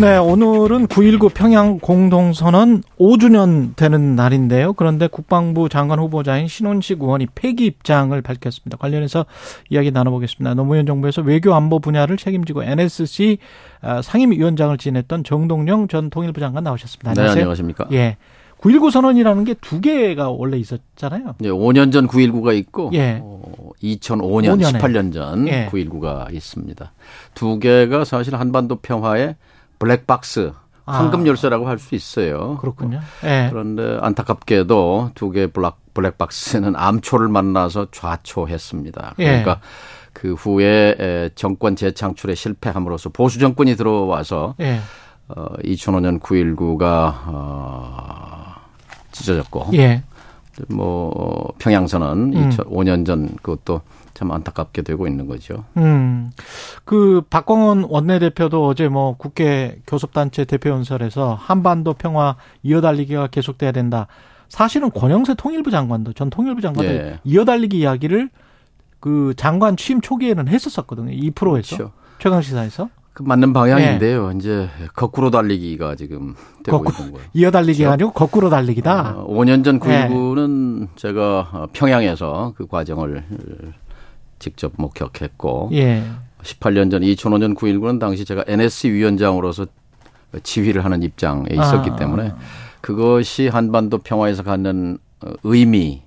네, 오늘은 9.19 평양 공동선언 5주년 되는 날인데요. 그런데 국방부 장관 후보자인 신원식 의원이 폐기 입장을 밝혔습니다. 관련해서 이야기 나눠보겠습니다. 노무현 정부에서 외교 안보 분야를 책임지고 NSC 아, 상임위원장을 지냈던 정동영 전 통일부 장관 나오셨습니다. 네, 안녕하세요. 안녕하십니까. 예. 9.19 선언이라는 게 두 개가 원래 있었잖아요. 예, 5년 전 9.19가 있고, 예. 어, 2005년, 5년에. 18년 전 예. 9.19가 있습니다. 두 개가 사실 한반도 평화의 블랙박스, 황금 열쇠라고 할 수 있어요. 그렇군요. 예. 그런데 안타깝게도 두 개의 블랙, 블랙박스는 암초를 만나서 좌초했습니다. 예. 그러니까 그 후에 에, 정권 재창출에 실패함으로써 보수 정권이 들어와서 예. 어, 2005년 9.19가 어, 찢어졌고 예. 뭐 어, 평양선언 음. 2005년 전 그것도 참 안타깝게 되고 있는 거죠. 음, 그 박광원 원내대표도 어제 뭐 국회 교섭단체 대표연설에서 한반도 평화 이어달리기가 계속돼야 된다. 사실은 권영세 통일부 장관도 전 통일부 장관도 예. 이어달리기 이야기를 그 장관 취임 초기에는 했었었거든요. 2%에서 그렇죠. 최강 시사에서 그 맞는 방향인데요. 이제 거꾸로 달리기가 지금 되고 거꾸로. 있는 거예요. 이어 달리기가 아니고 거꾸로 달리기다. 어, 5년 전 예. 9.19는 제가 어, 평양에서 그 과정을 직접 목격했고 예. 18년 전 2005년 9.19는 당시 제가 NSC 위원장으로서 지휘를 하는 입장에 있었기 아. 때문에 그것이 한반도 평화에서 갖는 어, 의미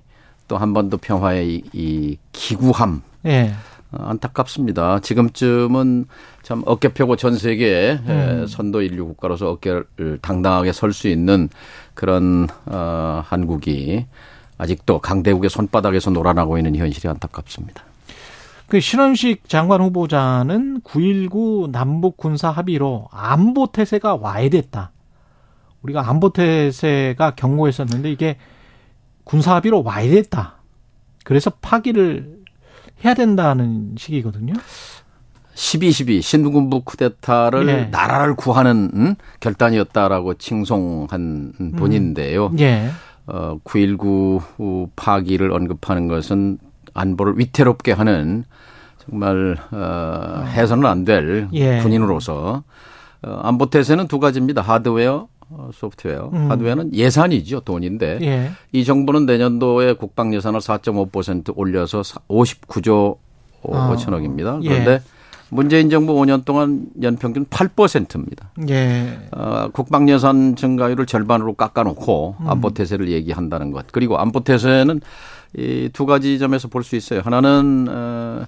또 한반도 평화의 이, 이 기구함 예. 어, 안타깝습니다. 지금쯤은 참 어깨 펴고 전 세계에 음. 에, 선도 인류 국가로서 어깨를 당당하게 설 수 있는 그런 어, 한국이 아직도 강대국의 손바닥에서 놀아나고 있는 현실이 안타깝습니다. 그 신원식 장관 후보자는 9.19 남북 군사 합의로 안보 태세가 와야 됐다. 우리가 안보 태세가 경고했었는데 이게 군사 합의로 와야 됐다. 그래서 파기를 해야 된다는 식이거든요. 12.12 신군부 쿠데타를 예. 나라를 구하는 음, 결단이었다라고 칭송한 분인데요. 예. 어, 9.19 파기를 언급하는 것은 안보를 위태롭게 하는 정말 어, 해서는 안될 예. 군인으로서 어, 안보 태세는 두 가지입니다. 하드웨어, 어, 소프트웨어. 음. 하드웨어는 예산이죠, 돈인데 예. 이 정부는 내년도에 국방 예산을 4.5% 올려서 59조 아. 5천억입니다. 예. 그런데 문재인 정부 5년 동안 연평균 8%입니다. 예. 어, 국방 예산 증가율을 절반으로 깎아놓고 음. 안보 태세를 얘기한다는 것. 그리고 안보 태세는 이 두 가지 점에서 볼 수 있어요. 하나는 어,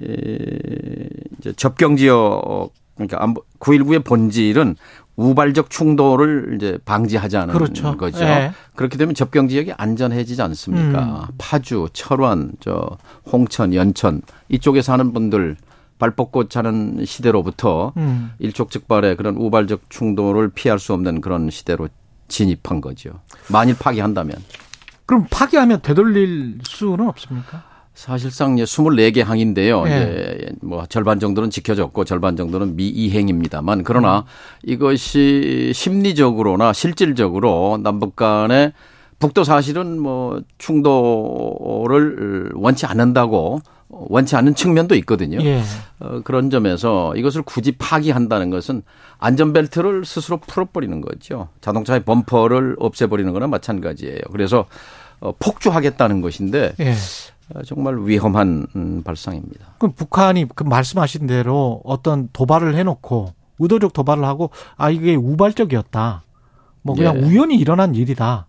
이, 이제 접경 지역 그러니까 안보 9.19의 본질은 우발적 충돌을 이제 방지하자는 그렇죠. 거죠. 예. 그렇게 되면 접경 지역이 안전해지지 않습니까? 음. 파주, 철원, 저 홍천, 연천 이쪽에 사는 분들 발 뻗고 자는 시대로부터 음. 일촉즉발의 그런 우발적 충돌을 피할 수 없는 그런 시대로 진입한 거죠. 만일 파기한다면. 그럼 파기하면 되돌릴 수는 없습니까? 사실상 이제 24개 항인데요. 예. 이제 뭐 절반 정도는 지켜졌고 절반 정도는 미이행입니다만 그러나 이것이 심리적으로나 실질적으로 남북 간에 북도 사실은 뭐 충돌을 원치 않는다고 원치 않는 측면도 있거든요. 예. 어, 그런 점에서 이것을 굳이 파기한다는 것은 안전벨트를 스스로 풀어버리는 거죠. 자동차의 범퍼를 없애버리는 거나 마찬가지예요. 그래서 어, 폭주하겠다는 것인데 예. 어, 정말 위험한 음, 발상입니다. 그럼 북한이 그 말씀하신 대로 어떤 도발을 해놓고 의도적 도발을 하고 아 이게 우발적이었다. 뭐 그냥 예. 우연히 일어난 일이다.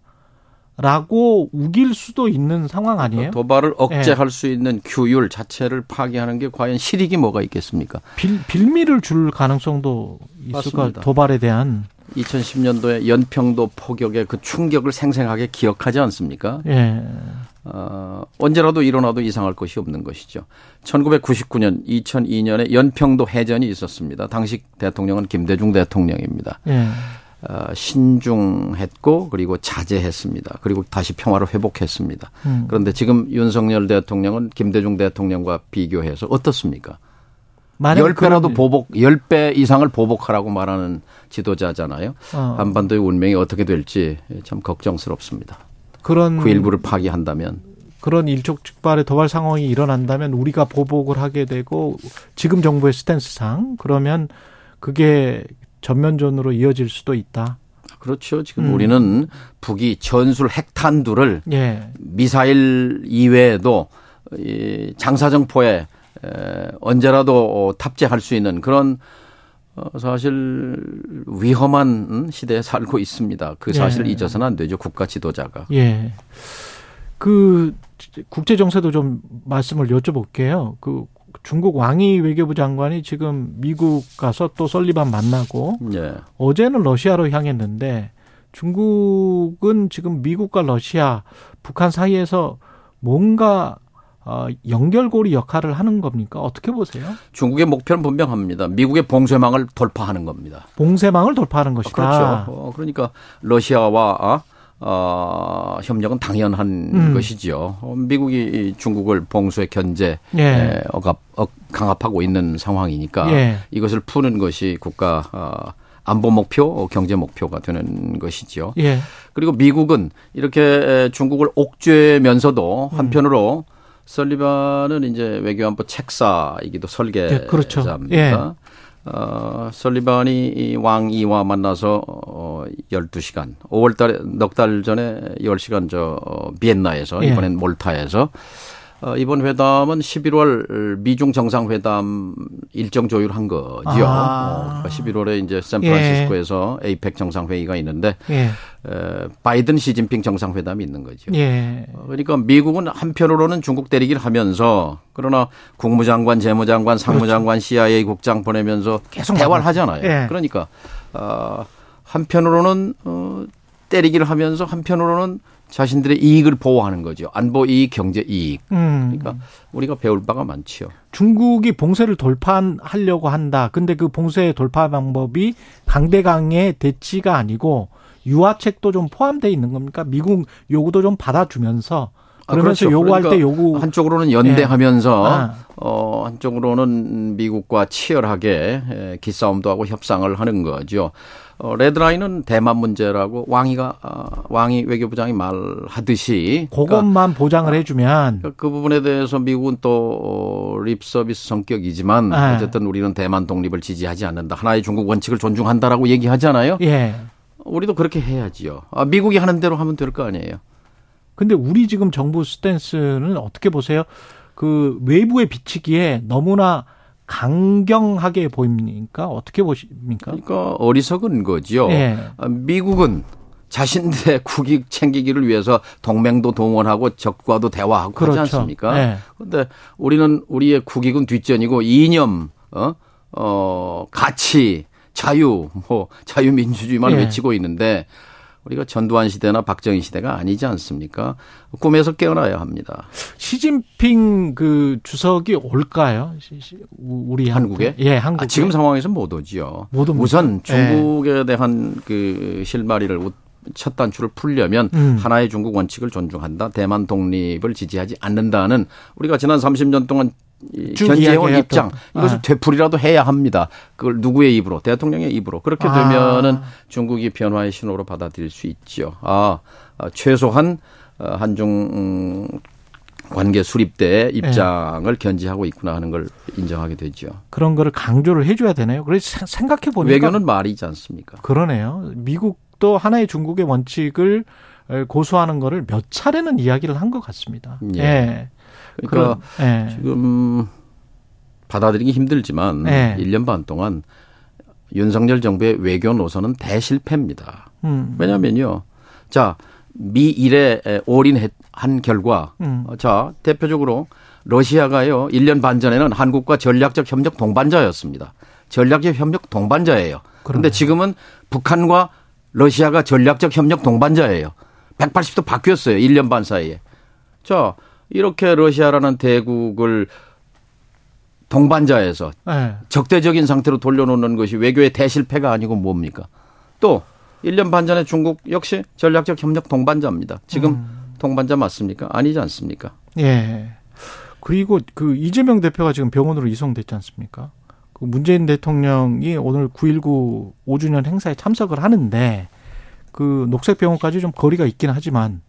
라고 우길 수도 있는 상황 아니에요? 도발을 예. 억제할 수 있는 규율 자체를 파기하는 게 과연 실익이 뭐가 있겠습니까? 빌, 빌미를 줄 가능성도 있을까? 도발에 대한 2010년도에 연평도 포격의 그 충격을 생생하게 기억하지 않습니까? 예. 어, 언제라도 일어나도 이상할 것이 없는 것이죠. 1999년, 2002년에 연평도 해전이 있었습니다. 당시 대통령은 김대중 대통령입니다. 예. 어, 신중했고 그리고 자제했습니다. 그리고 다시 평화를 회복했습니다. 음. 그런데 지금 윤석열 대통령은 김대중 대통령과 비교해서 어떻습니까? 만약 열 배라도 그런- 보복, 열배 이상을 보복하라고 말하는 지도자잖아요. 어, 한반도의 운명이 어떻게 될지 참 걱정스럽습니다. 그런 그 일부를 파기한다면 그런 일촉즉발의 도발 상황이 일어난다면 우리가 보복을 하게 되고 지금 정부의 스탠스상 그러면 그게 전면전으로 이어질 수도 있다. 그렇죠. 지금 음. 우리는 북이 전술 핵탄두를 예. 미사일 이외에도 이 장사정포에 에, 언제라도 어, 탑재할 수 있는 그런 어, 사실 위험한 음, 시대에 살고 있습니다. 그 사실을 예. 잊어서는 안 되죠. 국가 지도자가. 예. 그 국제 정세도 좀 말씀을 여쭤볼게요. 그 중국 왕이 외교부 장관이 지금 미국 가서 또 설리반 만나고 예. 어제는 러시아로 향했는데 중국은 지금 미국과 러시아, 북한 사이에서 뭔가 어, 연결고리 역할을 하는 겁니까? 어떻게 보세요? 중국의 목표는 분명합니다. 미국의 봉쇄망을 돌파하는 겁니다. 봉쇄망을 돌파하는 것이다. 그렇죠. 어, 그러니까 러시아와 어, 어, 협력은 당연한 음. 것이지요. 어, 미국이 이 중국을 봉쇄 견제 예. 에, 억압, 억, 강압하고 있는 상황이니까 예. 이것을 푸는 것이 국가 어, 안보 목표, 어, 경제 목표가 되는 것이지요. 예. 그리고 미국은 이렇게 에, 중국을 옥죄면서도 음. 한편으로 설리반은 이제 외교안보 책사이기도 설계자입니다. 네, 그렇죠. 예. 어, 설리반이 이 왕이와 만나서 어 12시간, 5월 달에 넉 달 전에 10시간 저 어, 비엔나에서 예. 이번엔 몰타에서 어, 이번 회담은 11월 미중 정상회담 일정 조율한 거죠. 아. 어, 11월에 이제 샌프란시스코에서 에이펙 정상회의가 있는데 예. 에, 바이든 시진핑 정상회담이 있는 거죠. 예. 어, 그러니까 미국은 한편으로는 중국 때리기를 하면서 그러나 국무장관, 재무장관, 상무장관, CIA 국장 보내면서 계속 대화를. 하잖아요. 예. 그러니까 어, 한편으로는 어, 때리기를 하면서 한편으로는 자신들의 이익을 보호하는 거죠. 안보 이익, 경제 이익. 음. 그러니까 우리가 배울 바가 많지요. 중국이 봉쇄를 돌파하려고 한다. 근데 그 봉쇄 돌파 방법이 강대강의 대치가 아니고 유화책도 좀 포함되어 있는 겁니까? 미국 요구도 좀 받아주면서 아, 그러면서 그렇죠. 요구할 때 그러니까 요구 한쪽으로는 연대하면서 아. 어 한쪽으로는 미국과 치열하게 에, 기싸움도 하고 협상을 하는 거죠. 어 레드라인은 대만 문제라고 왕이가 아, 왕이 외교부장이 말하듯이 그것만 보장을 해주면 그러니까 그 부분에 대해서 미국은 또 립서비스 성격이지만 네. 어쨌든 우리는 대만 독립을 지지하지 않는다. 하나의 중국 원칙을 존중한다라고 얘기하잖아요. 예. 우리도 그렇게 해야지요. 아, 미국이 하는 대로 하면 될 거 아니에요. 근데 우리 지금 정부 스탠스는 어떻게 보세요? 그 외부에 비치기에 너무나 강경하게 보입니까? 어떻게 보십니까? 그러니까 어리석은 거지요. 예. 아, 미국은 자신들의 *laughs* 국익 챙기기를 위해서 동맹도 동원하고 적과도 대화하고 그렇죠. 하지 않습니까? 예. 그런데 우리는 우리의 국익은 뒷전이고 이념, 어, 어, 가치, 자유, 뭐 자유민주주의만 예. 외치고 있는데 우리가 전두환 시대나 박정희 시대가 아니지 않습니까? 꿈에서 깨어나야 합니다. 시진핑 그 주석이 올까요? 우리 한국에? 예, 한국에. 아, 지금 상황에서 못 오지요. 못 우선 중국에 예. 대한 그 실마리를 첫 단추를 풀려면 음. 하나의 중국 원칙을 존중한다. 대만 독립을 지지하지 않는다는 우리가 지난 30년 동안 견제해온 입장 이것을 아. 되풀이라도 해야 합니다. 그걸 누구의 입으로 대통령의 입으로 그렇게 아. 되면은 아. 중국이 변화의 신호로 받아들일 수 있죠. 아, 아 최소한 어, 한중 음, 관계 수립 때 입장을 네. 견지하고 있구나 하는 걸 인정하게 되죠. 그런 거를 강조를 해줘야 되네요. 그래서 생각해 보니까 외교는 말이지 않습니까? 그러네요. 미국도 하나의 중국의 원칙을 고수하는 거를 몇 차례는 이야기를 한 것 같습니다. 예. 예. 그러니까 네. 지금 받아들이기 힘들지만 네. 1년 반 동안 윤석열 정부의 외교 노선은 대실패입니다. 음. 왜냐면요. 자, 미 일에 올인한 결과 음. 자, 대표적으로 러시아가요. 1년 반 전에는 한국과 전략적 협력 동반자였습니다. 전략적 협력 동반자예요. 그런데 지금은 북한과 러시아가 전략적 협력 동반자예요. 180도 바뀌었어요. 1년 반 사이에. 자, 이렇게 러시아라는 대국을 동반자에서 네. 적대적인 상태로 돌려놓는 것이 외교의 대실패가 아니고 뭡니까? 또 1년 반 전에 중국 역시 전략적 협력 동반자입니다. 지금 음. 동반자 맞습니까? 아니지 않습니까? 예. 그리고 그 이재명 대표가 지금 병원으로 이송됐지 않습니까? 그 문재인 대통령이 오늘 9.19 5주년 행사에 참석을 하는데 그 녹색 병원까지 좀 거리가 있긴 하지만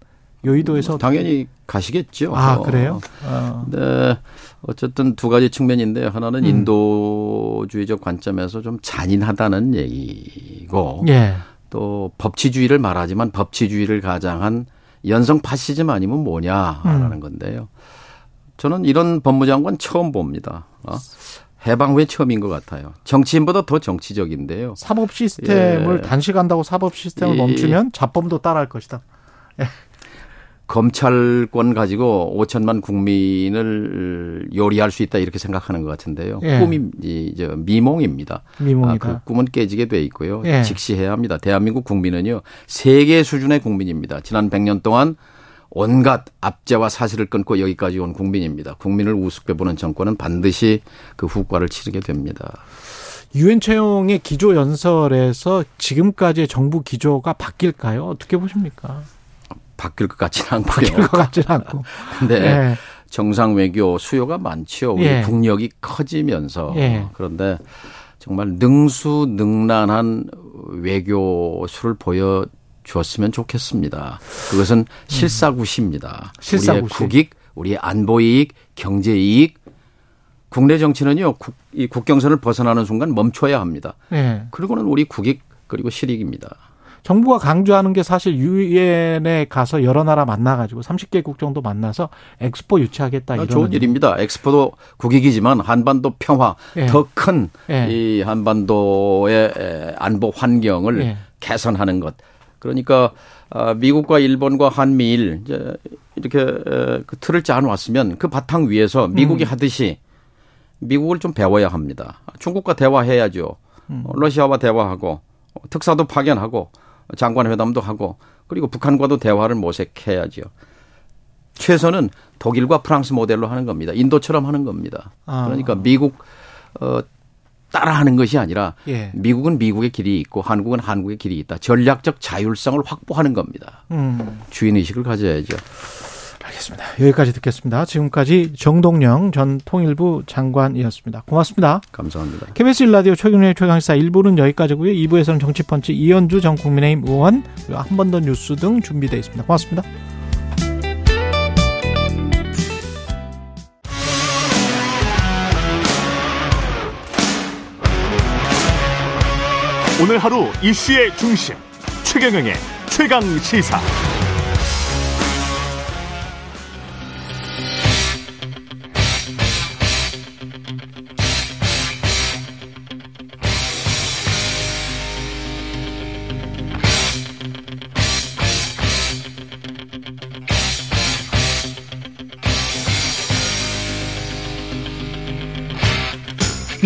여의도에서 뭐 당연히 가시겠죠. 아 그래요? 어. 네. 어쨌든 두 가지 측면인데 하나는 음. 인도주의적 관점에서 좀 잔인하다는 얘기고 예. 또 법치주의를 말하지만 법치주의를 가장한 연성 파시즘 아니면 뭐냐라는 음. 건데요. 저는 이런 법무장관 처음 봅니다. 어? 해방 후에 처음인 것 같아요. 정치인보다 더 정치적인데요. 사법 시스템을 예. 단식한다고 사법 시스템을 멈추면 자범도 따라할 것이다. 예. 검찰권 가지고 5천만 국민을 요리할 수 있다 이렇게 생각하는 것 같은데요. 예. 꿈이 이제 미몽입니다. 미몽이다. 아, 그 꿈은 깨지게 돼 있고요. 예. 직시해야 합니다. 대한민국 국민은요 세계 수준의 국민입니다. 지난 100년 동안 온갖 압제와 사실을 끊고 여기까지 온 국민입니다. 국민을 우습게 보는 정권은 반드시 그 후과를 치르게 됩니다. 유엔 채용의 기조 연설에서 지금까지의 정부 기조가 바뀔까요? 어떻게 보십니까? 바뀔 것 같지는 않고요. 바뀔 것 같지는 않고. *laughs* 근데 네. 정상 외교 수요가 많죠. 우리 예. 국력이 커지면서 예. 그런데 정말 능수능란한 외교수를 보여 주었으면 좋겠습니다. 그것은 실사구시입니다. 음. 실사구시. 우리의 국익, 우리의 안보이익, 경제이익, 국내 정치는요, 국, 이 국경선을 벗어나는 순간 멈춰야 합니다. 네. 그리고는 우리 국익, 그리고 실익입니다. 정부가 강조하는 게 사실 유엔에 가서 여러 나라 만나가지고 30개국 정도 만나서 엑스포 유치하겠다 이런 좋은 일입니다. 엑스포도 국익이지만 한반도 평화 예. 더큰이 예. 한반도의 안보 환경을 예. 개선하는 것. 그러니까 아, 미국과 일본과 한미일 이렇게 그 틀을 짜놓았으면 그 바탕 위에서 미국이 음. 하듯이 미국을 좀 배워야 합니다. 중국과 대화해야죠. 음. 러시아와 대화하고 특사도 파견하고 장관 회담도 하고 그리고 북한과도 대화를 모색해야죠. 최선은 독일과 프랑스 모델로 하는 겁니다. 인도처럼 하는 겁니다. 아. 그러니까 미국 어 따라하는 것이 아니라 예. 미국은 미국의 길이 있고 한국은 한국의 길이 있다. 전략적 자율성을 확보하는 겁니다. 음. 주인 의식을 가져야죠. 알겠습니다. 여기까지 듣겠습니다. 지금까지 정동영 전 통일부 장관이었습니다. 고맙습니다. 감사합니다. KBS 일라디오 최경련의 최강시사 1부는 여기까지고요. 2부에서는 정치펀치 이현주 전 국민의힘 의원 그리고 한 번 더 뉴스 등 준비되어 있습니다. 고맙습니다. 오늘 하루 이슈의 중심 최경영의 최강 시사.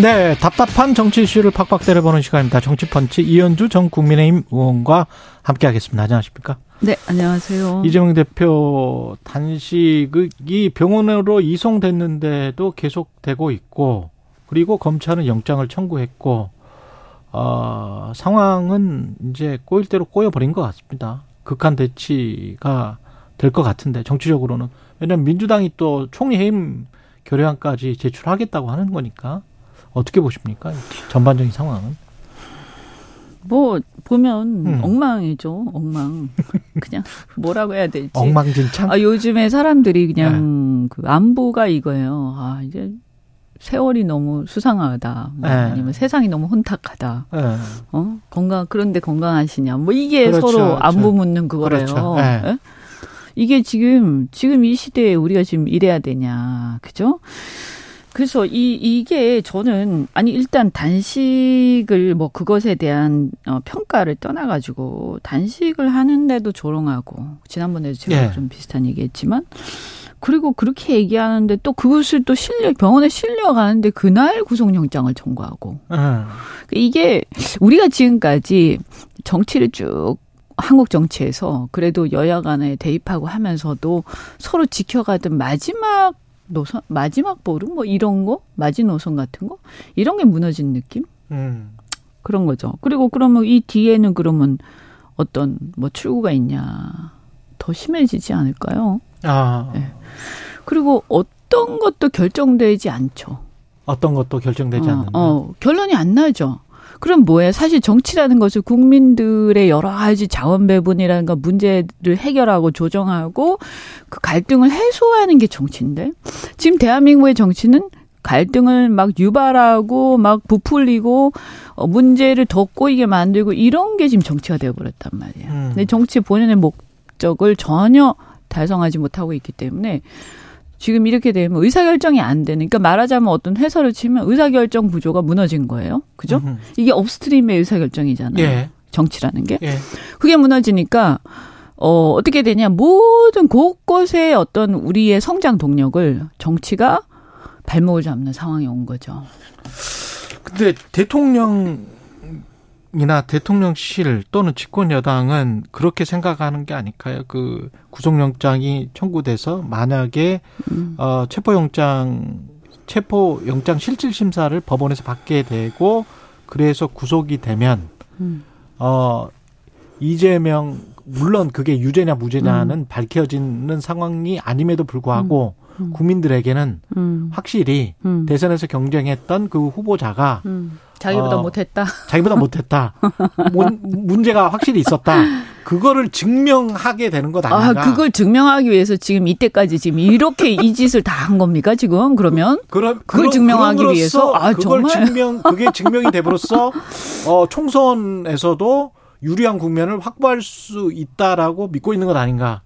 네, 답답한 정치 이슈를 팍팍 때려보는 시간입니다. 정치펀치 이현주 전 국민의힘 의원과 함께하겠습니다. 안녕하십니까? 네, 안녕하세요. 이재명 대표 단식이 병원으로 이송됐는데도 계속되고 있고, 그리고 검찰은 영장을 청구했고, 어, 상황은 이제 꼬일 대로 꼬여버린 것 같습니다. 극한 대치가 될 것 같은데, 정치적으로는. 왜냐하면 민주당이 또 총리 해임 결의안까지 제출하겠다고 하는 거니까. 어떻게 보십니까? 전반적인 상황은? 뭐 보면 음. 엉망이죠. 엉망. 그냥 뭐라고 해야 될지. 엉망진창. 아, 요즘에 사람들이 그냥 그 안보가 이거예요. 아, 이제 세월이 너무 수상하다. 뭐 네. 아니면 세상이 너무 혼탁하다. 예. 어? 건강 그런데 건강하시냐. 뭐 이게 그렇죠, 서로 그렇죠. 안보 묻는 그거래요. 그렇죠. 네. 예? 이게 지금 지금 이 시대에 우리가 지금 이래야 되냐. 그죠? 그래서 이 이게 저는 아니 일단 단식을 뭐 그것에 대한 어, 평가를 떠나가지고 단식을 하는데도 조롱하고 지난번에도 제가 예. 좀 비슷한 얘기했지만 그리고 그렇게 얘기하는데 또 그것을 또 실려 병원에 실려 가는데 그날 구속영장을 청구하고 예. 이게 우리가 지금까지 정치를 쭉 한국 정치에서 그래도 여야 간에 대입하고 하면서도 서로 지켜가던 마지막 노선, 마지막 보름 뭐 이런 거, 마지노선 같은 거 이런 게 무너진 느낌 음. 그런 거죠. 그리고 그러면 이 뒤에는 그러면 어떤 뭐 출구가 있냐 더 심해지지 않을까요? 아. 예. 그리고 어떤 것도 결정되지 않죠. 어떤 것도 결정되지 어, 않는다. 어, 결론이 안 나죠. 그럼 뭐예요? 사실 정치라는 것은 국민들의 여러 가지 자원 배분이라는 거 문제를 해결하고 조정하고 그 갈등을 해소하는 게 정치인데 지금 대한민국의 정치는 갈등을 막 유발하고 막 부풀리고 어, 문제를 더 꼬이게 만들고 이런 게 지금 정치가 되어버렸단 말이에요. 음. 근데 정치 본연의 목적을 전혀 달성하지 못하고 있기 때문에 지금 이렇게 되면 의사결정이 안 되는, 그러니까 말하자면 어떤 회사를 치면 의사결정 구조가 무너진 거예요. 그죠? 음흠. 이게 업스트림의 의사결정이잖아요. 예. 정치라는 게. 예. 그게 무너지니까, 어, 어떻게 되냐. 모든 곳곳에 어떤 우리의 성장 동력을 정치가 발목을 잡는 상황이 온 거죠. 근데 대통령 이나 대통령실 또는 집권 여당은 그렇게 생각하는 게 아닐까요? 그 구속영장이 청구돼서 만약에 음. 어 체포영장 체포영장 실질 심사를 법원에서 받게 되고 그래서 구속이 되면 음. 어 이재명 물론 그게 유죄냐 무죄냐는 밝혀지는 상황이 아님에도 불구하고 음. 국민들에게는 음. 확실히 음. 대선에서 경쟁했던 그 후보자가 음. 자기보다 어, 못했다. 자기보다 못했다. *laughs* 문- 문제가 확실히 있었다. 그거를 증명하게 되는 것 아, 아닌가? 그걸 증명하기 위해서 지금 이때까지 지금 이렇게 이 짓을 다 한 겁니까, 지금? 그러면? 그럼 그걸 증명하기 그럼으로써 위해서? 아, 그걸 정말? 증명 그게 증명이 됨으로써 *laughs* 어 총선에서도 유리한 국면을 확보할 수 있다라고 믿고 있는 것 아닌가?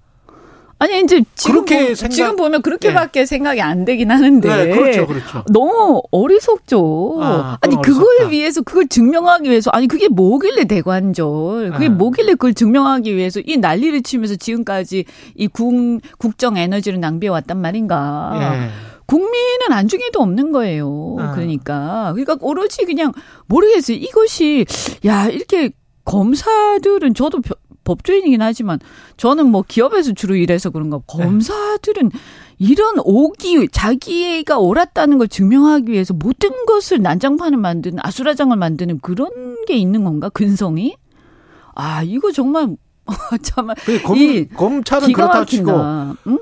아니, 이제 지금, 보, 생각- 지금 보면 그렇게밖에 생각이 안 되긴 하는데. 네, 그렇죠, 그렇죠. 너무 어리석죠. 아, 아, 니 그걸 어리석다. 위해서 그걸 증명하기 위해서 아니 그게 뭐길래 대관절 그게 아. 뭐길래 그걸 증명하기 위해서 이 난리를 치면서 지금까지 이 국, 국정 에너지를 낭비해 왔단 말인가. 예. 국민은 안중에도 없는 거예요. 아. 그러니까 그러니까 오로지 그냥 모르겠어요. 이것이 야 이렇게 검사들은 저도 벼- 법조인이긴 하지만 저는 뭐 기업에서 주로 일해서 그런가 검사들은 이런 오기 자기가 옳았다는 걸 증명하기 위해서 모든 것을 난장판을 만드는 아수라장을 만드는 그런 게 있는 건가 근성이 아 이거 정말 *laughs* 정말 그 검, 이 검찰은 그렇다 치고. 응?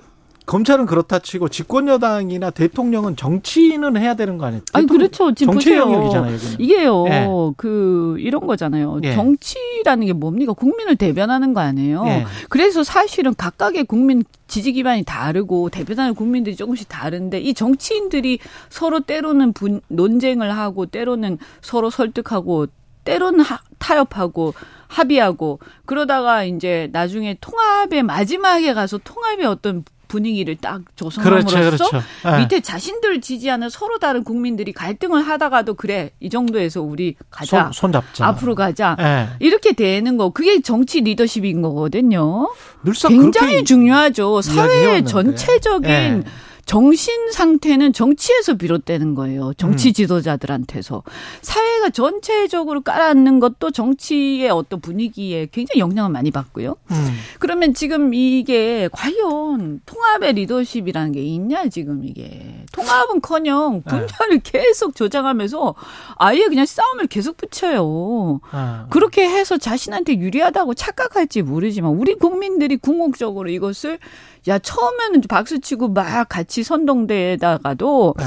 검찰은 그렇다 치고 집권 여당이나 대통령은 정치는 해야 되는 거 아니에요? 아니 그렇죠. 지금 정치 보세요. 영역이잖아요. 여기는. 이게요. 예. 그 이런 거잖아요. 예. 정치라는 게 뭡니까? 국민을 대변하는 거 아니에요. 예. 그래서 사실은 각각의 국민 지지 기반이 다르고 대변하는 국민들이 조금씩 다른데 이 정치인들이 서로 때로는 분, 논쟁을 하고 때로는 서로 설득하고 때로는 하, 타협하고 합의하고 그러다가 이제 나중에 통합의 마지막에 가서 통합의 어떤 분위기를 딱 조성함으로써 그렇죠, 그렇죠. 예. 밑에 자신들을 지지하는 서로 다른 국민들이 갈등을 하다가도 그래 이 정도에서 우리 가자 손, 손 잡자. 앞으로 가자 예. 이렇게 되는 거 그게 정치 리더십인 거거든요. 굉장히 중요하죠. 사회의. 전체적인 예. 정신 상태는 정치에서 비롯되는 거예요. 정치 음. 지도자들한테서 사회가 전체적으로 깔아앉는 것도 정치의 어떤 분위기에 굉장히 영향을 많이 받고요. 음. 그러면 지금 이게 과연 통합의 리더십이라는 게 있냐 지금 이게 통합은 커녕 분열을 계속 조장하면서 아예 그냥 싸움을 계속 붙여요. 아. 그렇게 해서 자신한테 유리하다고 착각할지 모르지만 우리 국민들이 궁극적으로 이것을 야 처음에는 박수치고 막 같이 선동대에다가도 네.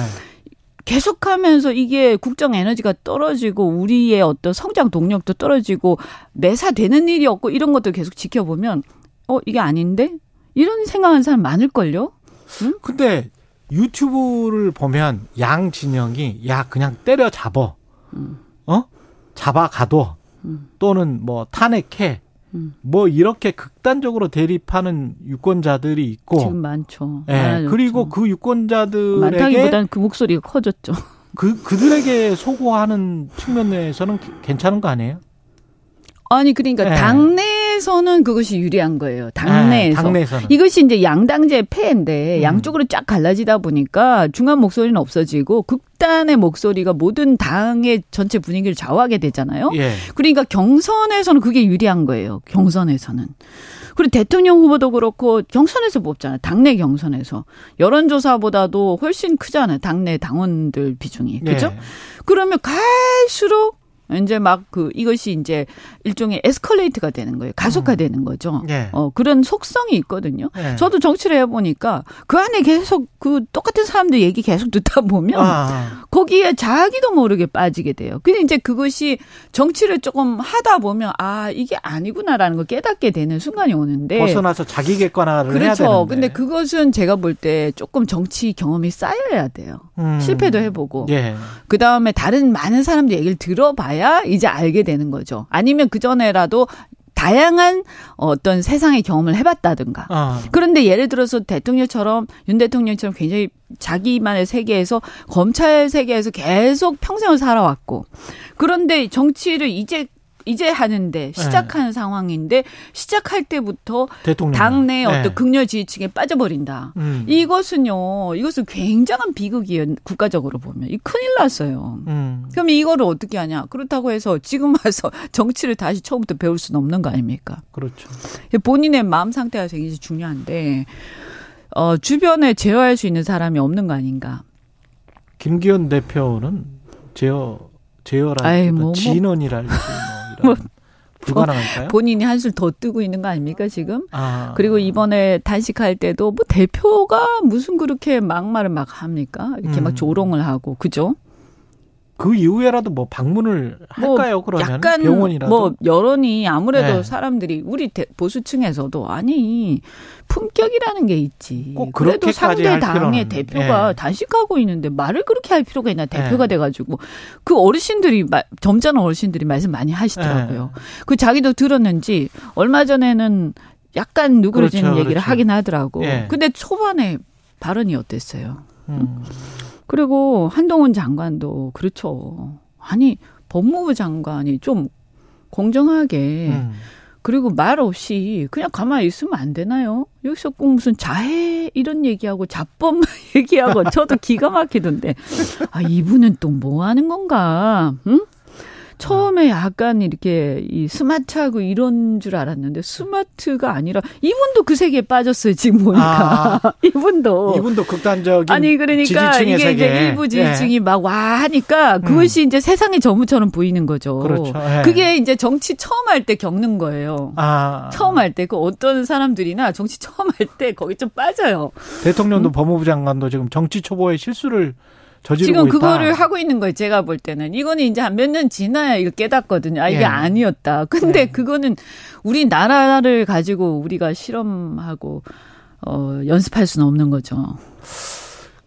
계속하면서 이게 국정 에너지가 떨어지고 우리의 어떤 성장 동력도 떨어지고 매사되는 일이 없고 이런 것들 계속 지켜보면 어 이게 아닌데 이런 생각하는 사람 많을걸요. 근데 유튜브를 보면 양 진영이 야 그냥 때려 잡어. 어? 잡아 가둬. 또는 뭐 탄핵해. 음. 뭐 이렇게 극단적으로 대립하는 유권자들이 있고 지금 많죠. 예. 많아졌죠. 그리고 그 유권자들에게 많다기보다는 그 목소리가 커졌죠. *laughs* 그 그들에게 소구하는 측면에서는 괜찮은 거 아니에요? 아니 그러니까 네. 당내 에서는 그것이 유리한 거예요. 당내에서. 네, 당내에서는. 이것이 이제 양당제 폐인데 음. 양쪽으로 쫙 갈라지다 보니까 중간 목소리는 없어지고 극단의 목소리가 모든 당의 전체 분위기를 좌우하게 되잖아요. 예. 그러니까 경선에서는 그게 유리한 거예요. 경선에서는. 그리고 대통령 후보도 그렇고 경선에서 뽑잖아요. 당내 경선에서. 여론조사보다도 훨씬 크잖아요. 당내 당원들 비중이. 그죠? 예. 그러면 갈수록 이제 막 그 이것이 이제 일종의 에스컬레이트가 되는 거예요. 가속화되는 거죠. 예. 어 그런 속성이 있거든요. 예. 저도 정치를 해보니까 그 안에 계속 그 똑같은 사람들 얘기 계속 듣다 보면 아, 거기에 자기도 모르게 빠지게 돼요. 근데 이제 그것이 정치를 조금 하다 보면 아 이게 아니구나라는 걸 깨닫게 되는 순간이 오는데 벗어나서 자기 객관화를 해야 그렇죠. 되는데. 근데 그것은 제가 볼 때 조금 정치 경험이 쌓여야 돼요. 음. 실패도 해보고 예. 그 다음에 다른 많은 사람들 얘기를 들어봐야 이제 알게 되는 거죠. 아니면 그 전에라도 다양한 어떤 세상의 경험을 해봤다든가. 아. 그런데 예를 들어서 대통령처럼 윤 대통령처럼 굉장히 자기만의 세계에서 검찰 세계에서 계속 평생을 살아왔고 그런데 정치를 이제 이제 하는데 시작하는 상황인데 시작할 때부터 대통령. 당내 네. 어떤 극렬 지지층에 빠져버린다. 음. 이것은요, 이것은 굉장한 비극이에요. 국가적으로 보면 이 큰일 났어요. 음. 그럼 이거를 어떻게 하냐? 그렇다고 해서 지금 와서 *laughs* 정치를 다시 처음부터 배울 수는 없는 거 아닙니까? 그렇죠. 본인의 마음 상태가 굉장히 중요한데 어, 주변에 제어할 수 있는 사람이 없는 거 아닌가? 김기현 대표는 제어 제어랄 아이, 뭐, 뭐. 진원이랄지 뭐 이런 불가능할까요? 본인이 한술 더 뜨고 있는 거 아닙니까 지금? 아. 그리고 이번에 단식할 때도 뭐 대표가 무슨 그렇게 막말을 막 합니까? 이렇게 음. 막 조롱을 하고 그죠? 그 이후에라도 뭐 방문을 뭐 할까요? 그러면 약간 병원이라도 뭐 여론이 아무래도 네. 사람들이 우리 대- 보수층에서도 아니 품격이라는 게 있지. 꼭 그래도 상대 할 당의 대표가 예. 단식하고 있는데 말을 그렇게 할 필요가 있나 대표가 예. 돼가지고 그 어르신들이 마- 점잖은 어르신들이 말씀 많이 하시더라고요. 예. 그 자기도 들었는지 얼마 전에는 약간 누그러지는 그렇죠, 얘기를 그렇죠. 하긴 하더라고. 예. 근데 초반에 발언이 어땠어요? 음. 그리고 한동훈 장관도 그렇죠. 아니 법무부 장관이 좀 공정하게 음. 그리고 말 없이 그냥 가만히 있으면 안 되나요? 여기서 꼭 무슨 자해 이런 얘기하고 자법 *laughs* 얘기하고 저도 기가 막히던데 아 이분은 또 뭐 하는 건가? 응? 처음에 약간 이렇게 이 스마트하고 이런 줄 알았는데 스마트가 아니라 이분도 그 세계에 빠졌어요 지금 보니까 *laughs* 이분도 이분도 극단적인 아니 그러니까 이게 세계. 이제 일부 지지층이 예. 막와 하니까 그것이 이제 세상의 전부처럼 보이는 거죠. 그렇죠. 예. 그게 이제 정치 처음 할 때 겪는 거예요. 아, 처음 할 때 그 어떤 사람들이나 정치 처음 할 때 거기 좀 빠져요. 대통령도 법무부 장관도 지금 정치 초보의 실수를 저지르고 지금 있다. 그거를 하고 있는 거예요. 제가 볼 때는 이거는 이제 한 몇 년 지나야 이거 깨닫거든요. 아 이게 예. 아니었다. 근데 예. 그거는 우리 나라를 가지고 우리가 실험하고 어 연습할 수는 없는 거죠.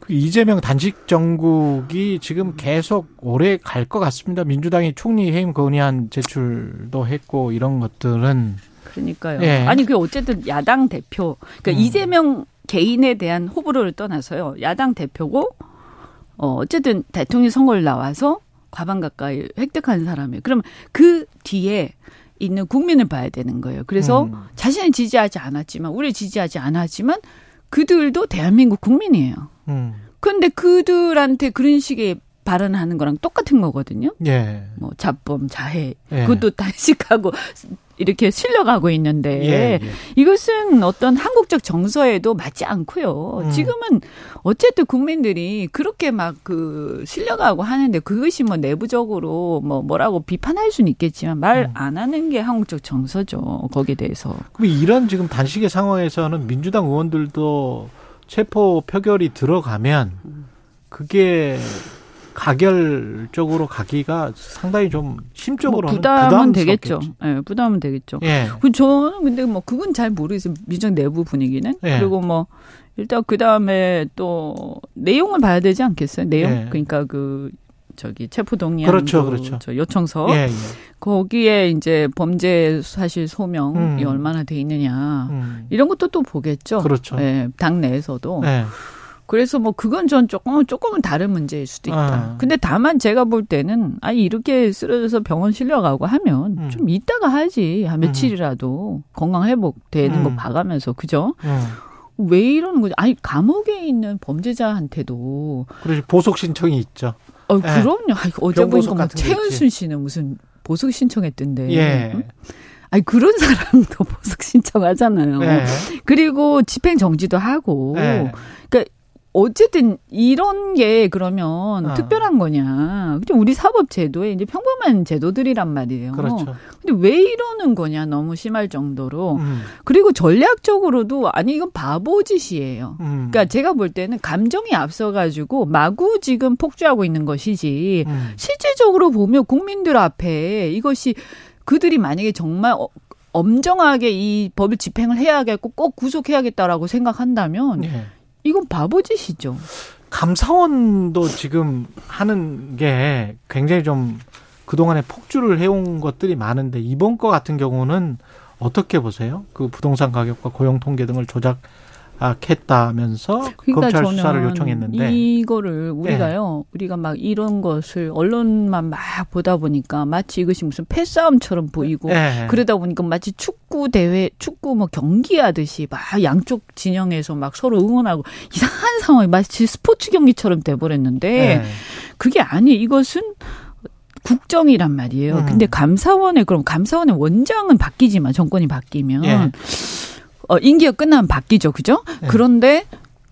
그 이재명 단식 정국이 지금 계속 오래 갈 것 같습니다. 민주당이 총리 해임 건의안 제출도 했고 이런 것들은 그러니까요. 예. 아니 그 어쨌든 야당 대표, 그러니까 음. 이재명 개인에 대한 호불호를 떠나서요. 야당 대표고 어 어쨌든 대통령 선거를 나와서 과반 가까이 획득한 사람이에요. 그럼 그 뒤에 있는 국민을 봐야 되는 거예요. 그래서 음. 자신은 지지하지 않았지만 우리 지지하지 않았지만 그들도 대한민국 국민이에요. 음. 근데 그들한테 그런 식의 발언하는 거랑 똑같은 거거든요. 예. 뭐 자범, 자해 예. 그것도 단식하고 이렇게 실려가고 있는데 예, 예. 이것은 어떤 한국적 정서에도 맞지 않고요. 음. 지금은 어쨌든 국민들이 그렇게 막 그 실려가고 하는데 그것이 뭐 내부적으로 뭐 뭐라고 비판할 수는 있겠지만 말 음. 안 하는 게 한국적 정서죠. 거기에 대해서. 그럼 이런 지금 단식의 상황에서는 민주당 의원들도 체포 표결이 들어가면 그게 가결적으로 가기가 상당히 좀뭐 심적으로는 부담은 되겠죠. 예, 부담은 되겠죠. 예. 그 저는 근데 뭐 그건 잘 모르겠어요. 민정 내부 분위기는. 예. 그리고 뭐 일단 그 다음에 또 내용을 봐야 되지 않겠어요? 내용. 예. 그러니까 그 저기 체포 동의안 그렇죠, 그 그렇죠. 저 요청서 예, 예. 거기에 이제 범죄 사실 소명이 음. 얼마나 돼 있느냐 음. 이런 것도 또 보겠죠. 그렇죠. 예, 당 내에서도. 예. 그래서 뭐 그건 전 조금 조금은 다른 문제일 수도 있다. 아. 근데 다만 제가 볼 때는 아니 이렇게 쓰러져서 병원 실려가고 하면 음. 좀 이따가 하지 한 며칠이라도 건강 회복되는 거 음. 봐가면서 그죠? 음. 왜 이러는 거죠? 아니 감옥에 있는 범죄자한테도 그래서 보석 신청이 있죠. 어 예. 그럼요. 아니, 어제 보니까 거 최은순 씨는 무슨 보석 신청했던데. 예. 응? 아니 그런 사람도 *laughs* 보석 신청하잖아요. 예. 그리고 집행 정지도 하고. 예. 어쨌든 이런 게 그러면 어. 특별한 거냐. 근데 우리 사법 제도에 이제 평범한 제도들이란 말이에요. 그렇죠. 근데 왜 이러는 거냐 너무 심할 정도로. 음. 그리고 전략적으로도 아니 이건 바보 짓이에요. 음. 그러니까 제가 볼 때는 감정이 앞서 가지고 마구 지금 폭주하고 있는 것이지 음. 실질적으로 보면 국민들 앞에 이것이 그들이 만약에 정말 어- 엄정하게 이 법을 집행을 해야겠고 꼭 구속해야겠다라고 생각한다면 예. 이건 바보짓이죠. 감사원도 지금 하는 게 굉장히 좀 그동안에 폭주를 해온 것들이 많은데 이번 거 같은 경우는 어떻게 보세요? 그 부동산 가격과 고용 통계 등을 조작 했다면서 그러니까 검찰 수사를 요청했는데 이거를 우리가요, 우리가 막 이런 것을 언론만 막 보다 보니까 마치 이것이 무슨 패싸움처럼 보이고 예. 그러다 보니까 마치 축구 대회, 축구 뭐 경기하듯이 막 양쪽 진영에서 막 서로 응원하고 이상한 상황이 마치 스포츠 경기처럼 돼버렸는데 예. 그게 아니 이것은 국정이란 말이에요. 음. 근데 감사원의 그럼 감사원의 원장은 바뀌지만 정권이 바뀌면 예. 어, 임기가 끝나면 바뀌죠, 그죠? 예. 그런데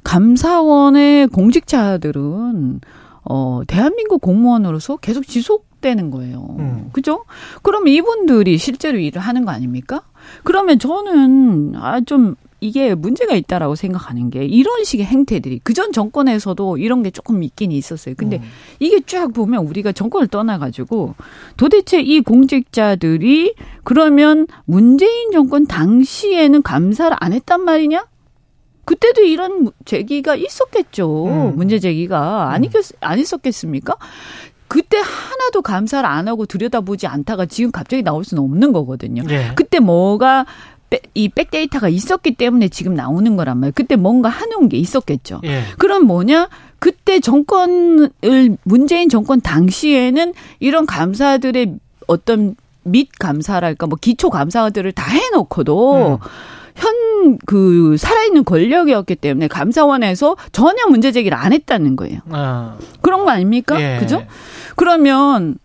감사원의 공직자들은 어 대한민국 공무원으로서 계속 지속되는 거예요. 음. 그죠? 그럼 이분들이 실제로 일을 하는 거 아닙니까? 그러면 저는 아 좀 이게 문제가 있다라고 생각하는 게 이런 식의 행태들이 그전 정권에서도 이런 게 조금 있긴 있었어요. 근데 음. 이게 쫙 보면 우리가 정권을 떠나가지고 도대체 이 공직자들이 그러면 문재인 정권 당시에는 감사를 안 했단 말이냐? 그때도 이런 제기가 있었겠죠. 음. 문제 제기가 아니 안 있었겠습니까? 그때 하나도 감사를 안 하고 들여다보지 않다가 지금 갑자기 나올 수는 없는 거거든요. 예. 그때 뭐가 백- 이 백데이터가 있었기 때문에 지금 나오는 거란 말이에요. 그때 뭔가 해놓은 게 있었겠죠. 예. 그럼 뭐냐? 그때 정권을 문재인 정권 당시에는 이런 감사들의 어떤 밑 감사랄까 뭐 기초 감사들을 다 해놓고도 음. 현그 살아있는 권력이었기 때문에 감사원에서 전혀 문제 제기를 안 했다는 거예요. 아, 그런 거 아닙니까? 예. 그죠? 그러면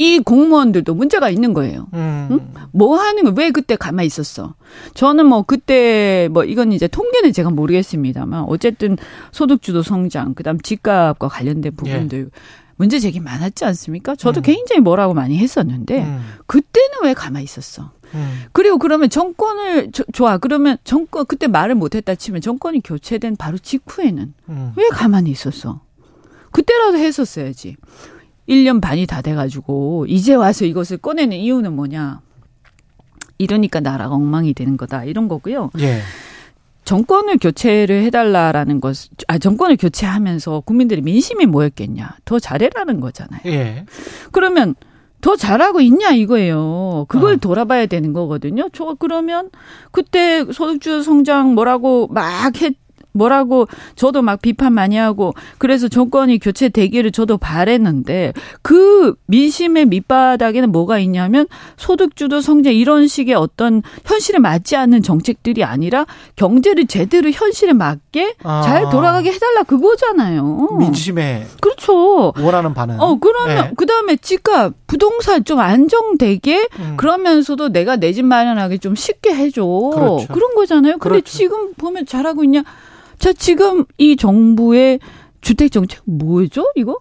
이 공무원들도 문제가 있는 거예요. 음. 뭐 하는 거 왜 그때 가만히 있었어? 저는 뭐 그때 뭐 이건 이제 통계는 제가 모르겠습니다만 어쨌든 소득주도 성장 그다음 집값과 관련된 부분들 문제 제기 많았지 않습니까? 저도 음. 굉장히 뭐라고 많이 했었는데 음. 그때는 왜 가만히 있었어? 음. 그리고 그러면 정권을 저- 좋아 그러면 정권 그때 말을 못했다 치면 정권이 교체된 바로 직후에는 음. 왜 가만히 있었어? 그때라도 했었어야지. 1년 반이 다 돼가지고 이제 와서 이것을 꺼내는 이유는 뭐냐? 이러니까 나라가 엉망이 되는 거다 이런 거고요. 예. 정권을 교체를 해달라라는 것, 아 정권을 교체하면서 국민들의 민심이 뭐였겠냐? 더 잘해라는 거잖아요. 예. 그러면 더 잘하고 있냐 이거예요. 그걸 어. 돌아봐야 되는 거거든요. 저 그러면 그때 소득주 성장 뭐라고 막 했, 뭐라고 저도 막 비판 많이 하고 그래서 정권이 교체되기를 저도 바랬는데 그 민심의 밑바닥에는 뭐가 있냐면 소득주도 성장 이런 식의 어떤 현실에 맞지 않는 정책들이 아니라 경제를 제대로 현실에 맞게 아. 잘 돌아가게 해달라 그거잖아요. 민심에 그렇죠. 원하는 바는. 어, 그러면, 네. 그 다음에 집값, 부동산 좀 안정되게, 음. 그러면서도 내가 내 집 마련하기 좀 쉽게 해줘. 그렇죠. 런 거잖아요. 근데 그렇죠. 지금 보면 잘하고 있냐? 자, 지금 이 정부의 주택 정책 뭐죠, 이거?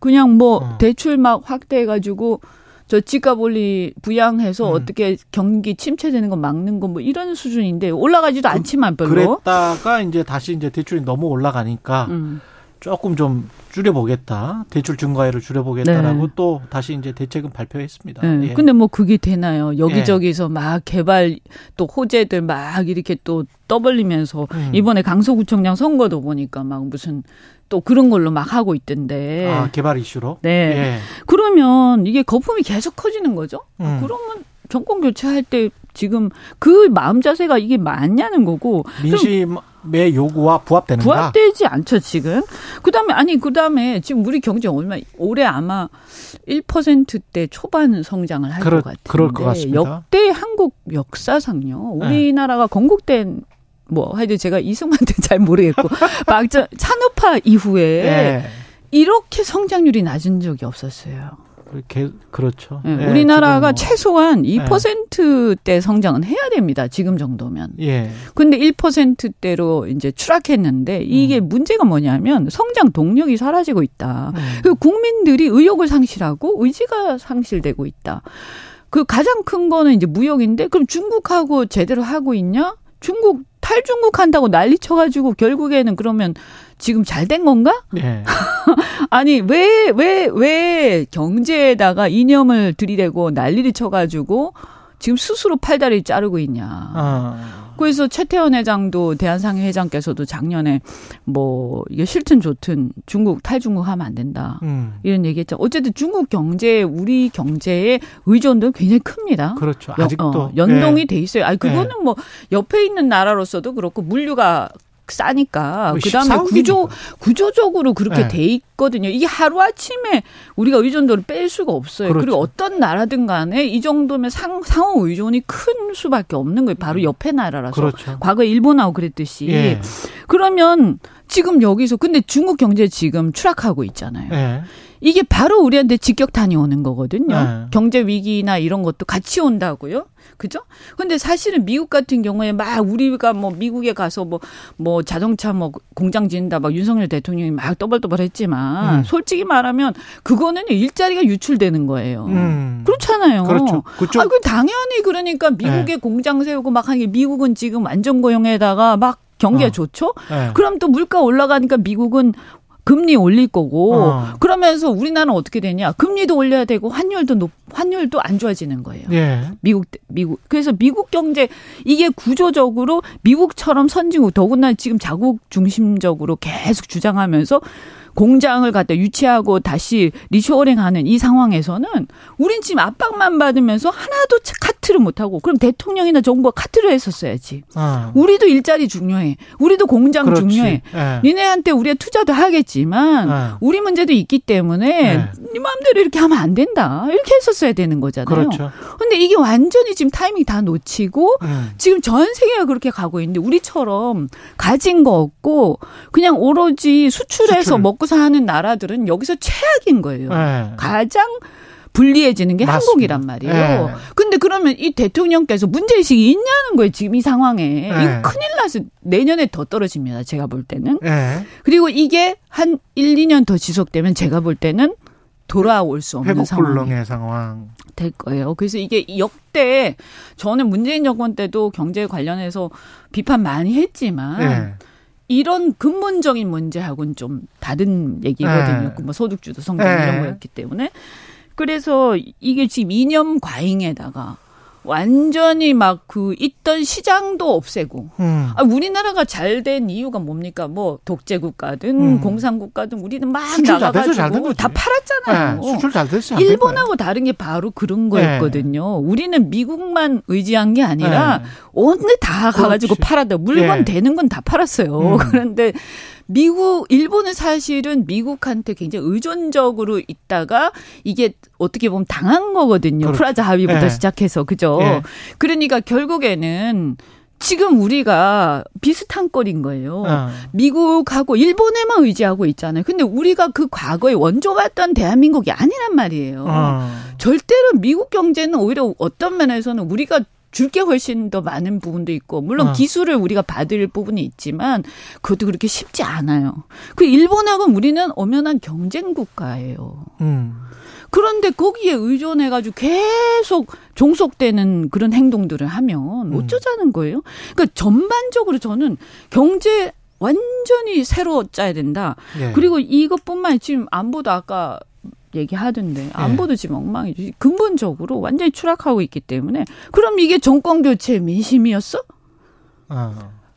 그냥 뭐, 어. 대출 막 확대해 가지고, 저 집값 올리 부양해서 음. 어떻게 경기 침체되는 거 막는 거 뭐 이런 수준인데 올라가지도 않지만 별로. 그랬다가 이제 다시 이제 대출이 너무 올라가니까 음. 조금 좀 줄여보겠다. 대출 증가율을 줄여보겠다라고 네. 또 다시 이제 대책은 발표했습니다. 네. 예. 근데 뭐 그게 되나요? 여기저기서 막 개발 또 호재들 막 이렇게 또 떠벌리면서 음. 이번에 강서구청장 선거도 보니까 막 무슨 또 그런 걸로 막 하고 있던데. 아, 개발 이슈로? 네. 예. 그러면 이게 거품이 계속 커지는 거죠? 음. 그러면 정권 교체할 때 지금 그 마음 자세가 이게 맞냐는 거고 민심 의 요구와 부합되는가? 부합되지 않죠 지금. 그다음에 아니 그다음에 지금 우리 경제 얼마 올해 아마 1%대 초반 성장을 할 것 같은데 그럴 것 같습니다. 역대 한국 역사상요. 네. 우리나라가 건국된 뭐 하여튼 제가 이승만도 *laughs* 잘 모르겠고 *laughs* 막저 산업화 이후에 예. 이렇게 성장률이 낮은 적이 없었어요. 그렇게 그렇죠. 예, 예, 우리나라가 지금 뭐- 최소한 2%대 성장은 해야 됩니다. 지금 정도면. 예. 근데 1%대로 이제 추락했는데 이게 음. 문제가 뭐냐면 성장 동력이 사라지고 있다. 음. 그 국민들이 의욕을 상실하고 의지가 상실되고 있다. 그 가장 큰 거는 이제 무역인데 그럼 중국하고 제대로 하고 있냐? 중국 탈중국 한다고 난리 쳐가지고 결국에는 그러면 지금 잘 된 건가? 예. *laughs* 아니 왜 왜 왜 경제에다가 이념을 들이대고 난리를 쳐가지고 지금 스스로 팔다리 자르고 있냐? 아. 그래서 최태원 회장도 대한상회 회장께서도 작년에 뭐 이게 싫든 좋든 중국 탈중국 하면 안 된다. 음. 이런 얘기했죠. 어쨌든 중국 경제, 우리 경제의 의존도는 굉장히 큽니다. 그렇죠. 연- 아직도 어, 연동이 예. 돼 있어요. 아니 그거는 뭐 옆에 있는 나라로서도 그렇고 물류가 싸니까 그 그다음에 14 구조. 구조적으로 그렇게 네. 돼 있거든요. 이게 하루 아침에 우리가 의존도를 뺄 수가 없어요. 그렇죠. 그리고 어떤 나라든 간에 이 정도면 상 상호 의존이 큰 수밖에 없는 거예요. 바로 옆에 나라라서. 그렇죠. 과거 에 일본하고 그랬듯이. 예. 그러면 지금 여기서 근데 중국 경제 지금 추락하고 있잖아요. 예. 이게 바로 우리한테 직격탄이 오는 거거든요. 네. 경제 위기나 이런 것도 같이 온다고요. 그죠? 근데 사실은 미국 같은 경우에 막 우리가 뭐 미국에 가서 뭐, 뭐 자동차 뭐 공장 짓는다 막 윤석열 대통령이 막 떠벌떠벌 했지만 음. 솔직히 말하면 그거는 일자리가 유출되는 거예요. 음. 그렇잖아요. 그렇죠. 그쪽 아, 그 당연히 그러니까 미국에 공장 세우고 막 하는 게 미국은 지금 완전 고용에다가 막 경기가 어. 좋죠? 예. 그럼 또 물가 올라가니까 미국은 금리 올릴 거고 어. 그러면서 우리나라는 어떻게 되냐? 금리도 올려야 되고 환율도 높 환율도 안 좋아지는 거예요. 예. 미국 미국 그래서 미국 경제 이게 구조적으로 미국처럼 선진국 더구나 지금 자국 중심적으로 계속 주장하면서 공장을 갖다 유치하고 다시 리쇼어링하는 이 상황에서는 우린 지금 압박만 받으면서 하나도 카트를 못 하고 그럼 대통령이나 정부가 카트를 했었어야지. 어. 우리도 일자리 중요해. 우리도 공장 그렇지. 중요해. 예. 니네한테 우리가 투자도 하겠지만 네. 우리 문제도 있기 때문에 네. 네 마음대로 이렇게 하면 안 된다. 이렇게 했었어야 되는 거잖아요. 그렇죠. 근데 이게 완전히 지금 타이밍 다 놓치고 음. 지금 전 세계가 그렇게 가고 있는데 우리처럼 가진 거 없고 그냥 오로지 수출해서 수출. 먹고 사는 나라들은 여기서 최악인 거예요. 예. 가장 불리해지는 게 맞습니다. 한국이란 말이에요. 예. 근데 그러면 이 대통령께서 문제의식이 있냐는 거예요. 지금 이 상황에. 예. 이거 큰일 나서 내년에 더 떨어집니다. 제가 볼 때는. 예. 그리고 이게 한 1, 2년 더 지속되면 제가 볼 때는 돌아올 수 없는 불능의 상황. 될 거예요. 그래서 이게 역대 저는 문재인 정권 때도 경제 관련해서 비판 많이 했지만 예. 이런 근본적인 문제하고는 좀 다른 얘기거든요. 네. 뭐 소득주도 성장 네. 이런 거였기 때문에. 그래서 이게 지금 이념 과잉에다가 완전히 막 그 있던 시장도 없애고 음. 아, 우리나라가 잘 된 이유가 뭡니까? 뭐 독재 국가든 음. 공산 국가든 우리는 막 나가가지고. 다 팔았잖아요. 네, 수출 잘 됐어. 일본하고 다른 게 바로 그런 네. 거였거든요. 우리는 미국만 의지한 게 아니라 네. 어느 다 가가지고. 팔았다. 물건 예. 되는 건 다 팔았어요. 음. *laughs* 그런데 미국, 일본은 사실은 미국한테 굉장히 의존적으로 있다가 이게 어떻게 보면 당한 거거든요. 그렇죠. 프라자 합의부터 예. 시작해서. 그죠? 예. 그러니까 결국에는 지금 우리가 비슷한 꼴인 거예요. 어. 미국하고 일본에만 의지하고 있잖아요. 근데 우리가 그 과거에 원조받던 대한민국이 아니란 말이에요. 어. 절대로 미국 경제는 오히려 어떤 면에서는 우리가 줄 게 훨씬 더 많은 부분도 있고 물론 어. 기술을 우리가 받을 부분이 있지만 그것도 그렇게 쉽지 않아요. 그 일본하고는 우리는 엄연한 경쟁 국가예요. 음. 그런데 거기에 의존해가지고 계속 종속되는 그런 행동들을 하면 음. 어쩌자는 거예요? 그러니까 전반적으로 저는 경제 완전히 새로 짜야 된다. 예. 그리고 이것뿐만 지금 안보도 아까 얘기하던데 안보도 지금 엉망이지. 근본적으로 완전히 추락하고 있기 때문에 그럼 이게 정권 교체 민심이었어? 어.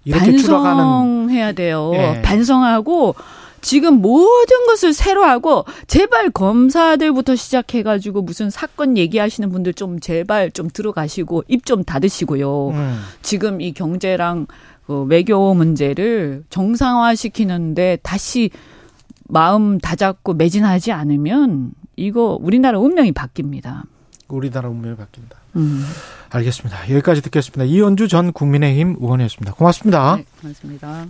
반성해야 돼요. 예. 반성하고 지금 모든 것을 새로 하고 제발 검사들부터 시작해 가지고 무슨 사건 얘기하시는 분들 좀 제발 좀 들어가시고 입 좀 닫으시고요. 음. 지금 이 경제랑 그 외교 문제를 정상화시키는데 다시 마음 다잡고 매진하지 않으면 이거 우리나라 운명이 바뀝니다. 우리나라 운명이 바뀐다. 음. 알겠습니다. 여기까지 듣겠습니다. 이현주 전 국민의힘 의원이었습니다. 고맙습니다. 네, 고맙습니다.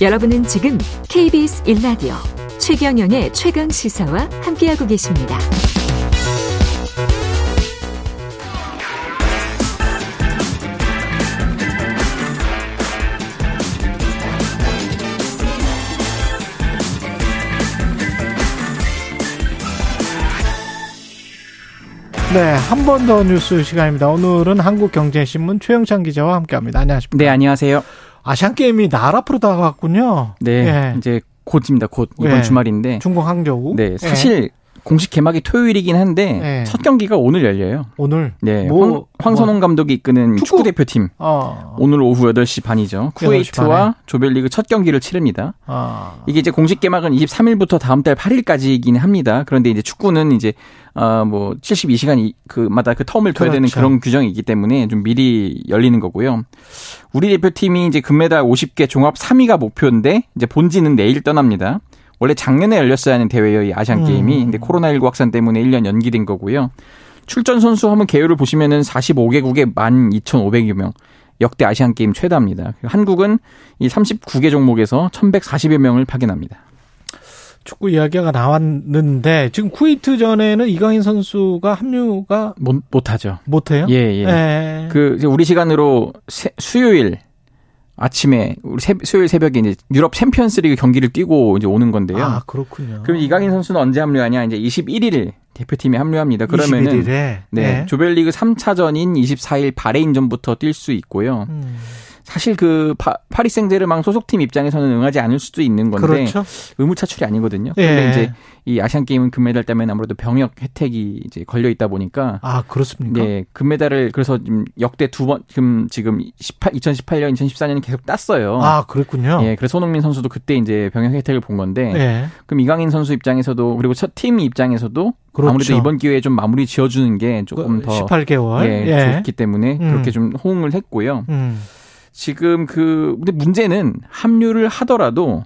여러분은 지금 KBS 1라디오 최경영의 최강 시사와 함께하고 계십니다. 네, 한 번 더 뉴스 시간입니다. 오늘은 한국경제신문 최영찬 기자와 함께합니다. 안녕하십니까? 네, 안녕하세요. 아시안 게임이 날 앞으로 다가왔군요. 네, 예. 이제 곧입니다. 곧 이번 예. 주말인데. 중국 항저우. 네, 예. 사실 공식 개막이 토요일이긴 한데 예. 첫 경기가 오늘 열려요. 오늘 네, 뭐, 황, 선홍 감독이 이끄는 축구? 축구 대표팀 어, 오늘 오후 8시 반이죠. 8시 쿠웨이트와. 조별리그 첫 경기를 치릅니다. 아, 이게 이제 공식 개막은 23일부터 다음 달 8일까지이긴 합니다. 그런데 이제 축구는 이제 어뭐 72시간 그마다 그 텀을 둬야 되는 그렇죠. 그런 규정이 있기 때문에 좀 미리 열리는 거고요. 우리 대표팀이 이제 금메달 50개 종합 3위가 목표인데 이제 본지는 내일 떠납니다. 원래 작년에 열렸어야 하는 대회예요, 이 아시안 음. 게임이. 근데 코로나19 확산 때문에 1년 연기된 거고요. 출전 선수 한번 개요를 보시면은 45개국에 12,500여 명. 역대 아시안 게임 최다입니다. 한국은 이 39개 종목에서 1,140여 명을 파견합니다. 축구 이야기가 나왔는데 지금 쿠웨이트전에는 이강인 선수가 합류가 못, 못하죠. 못해요? 예, 예. 예. 그 우리 시간으로 세- 수요일 아침에 우리 새, 수요일 새벽에 이제 유럽 챔피언스리그 경기를 뛰고 이제 오는 건데요. 아 그렇군요. 그럼 이강인 선수는 언제 합류하냐? 이제 21일 대표팀에 합류합니다. 그러면은 21일에 네, 조별리그 3차전인 24일 바레인전부터 뛸 수 있고요. 음, 사실 그 파, 파리 생제르맹 소속팀 입장에서는 응하지 않을 수도 있는 건데 그렇죠. 의무 차출이 아니거든요. 근데 예. 이제 이 아시안 게임은 금메달 때문에 아무래도 병역 혜택이 이제 걸려 있다 보니까 아 그렇습니까? 네, 금메달을 그래서 지금 역대 두 번 지금 지금 18 2018년 2014년에 계속 땄어요. 아 그랬군요. 예, 그래서 손흥민 선수도 그때 이제 병역 혜택을 본 건데 예. 그럼 이강인 선수 입장에서도 그리고 첫 팀 입장에서도 그렇죠. 아무래도 이번 기회에 좀 마무리 지어주는 게 조금 더 18개월. 예, 예. 좋기 때문에 음. 그렇게 좀 호응을 했고요. 음. 지금 그 근데 문제는 합류를 하더라도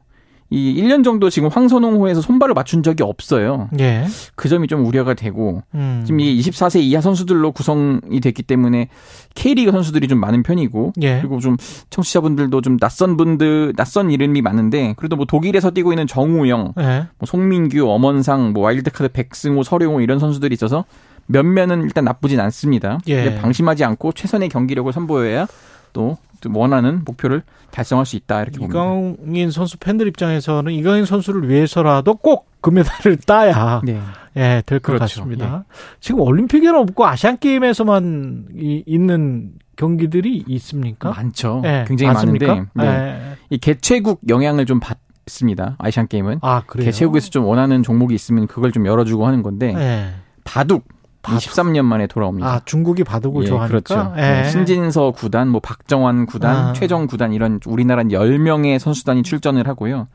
이 1년 정도 지금 황선홍호에서 손발을 맞춘 적이 없어요. 예. 그 점이 좀 우려가 되고 음. 지금 이게 24세 이하 선수들로 구성이 됐기 때문에 K리그 선수들이 좀 많은 편이고 예. 그리고 좀 청취자분들도 좀 낯선 분들 낯선 이름이 많은데 그래도 뭐 독일에서 뛰고 있는 정우영, 예. 뭐 송민규, 엄원상, 뭐 와일드카드 백승호, 서룡호 이런 선수들이 있어서 몇몇은 일단 나쁘진 않습니다. 예. 방심하지 않고 최선의 경기력을 선보여야 또 원하는 목표를 달성할 수 있다 이렇게 봅니다. 이강인 선수 팬들 입장에서는 이강인 선수를 위해서라도 꼭 금메달을 따야 네. 예, 될것 그렇죠. 같습니다. 지금 올림픽에는 없고 아시안 게임에서만 이, 있는 경기들이 있습니까? 많죠. 예, 굉장히 많습니까? 많은데 네. 예. 이 개최국 영향을 좀 받습니다. 아시안 게임은 아? 개최국에서 좀 원하는 종목이 있으면 그걸 좀 열어주고 하는 건데 예. 바둑 바둑. 23년 만에 돌아옵니다. 아 중국이 바둑을 예, 좋아하니까. 그렇죠. 예. 신진서 구단, 뭐 박정환 구단, 아. 최정 구단 이런 우리나라 10명의 선수단이 출전을 하고요.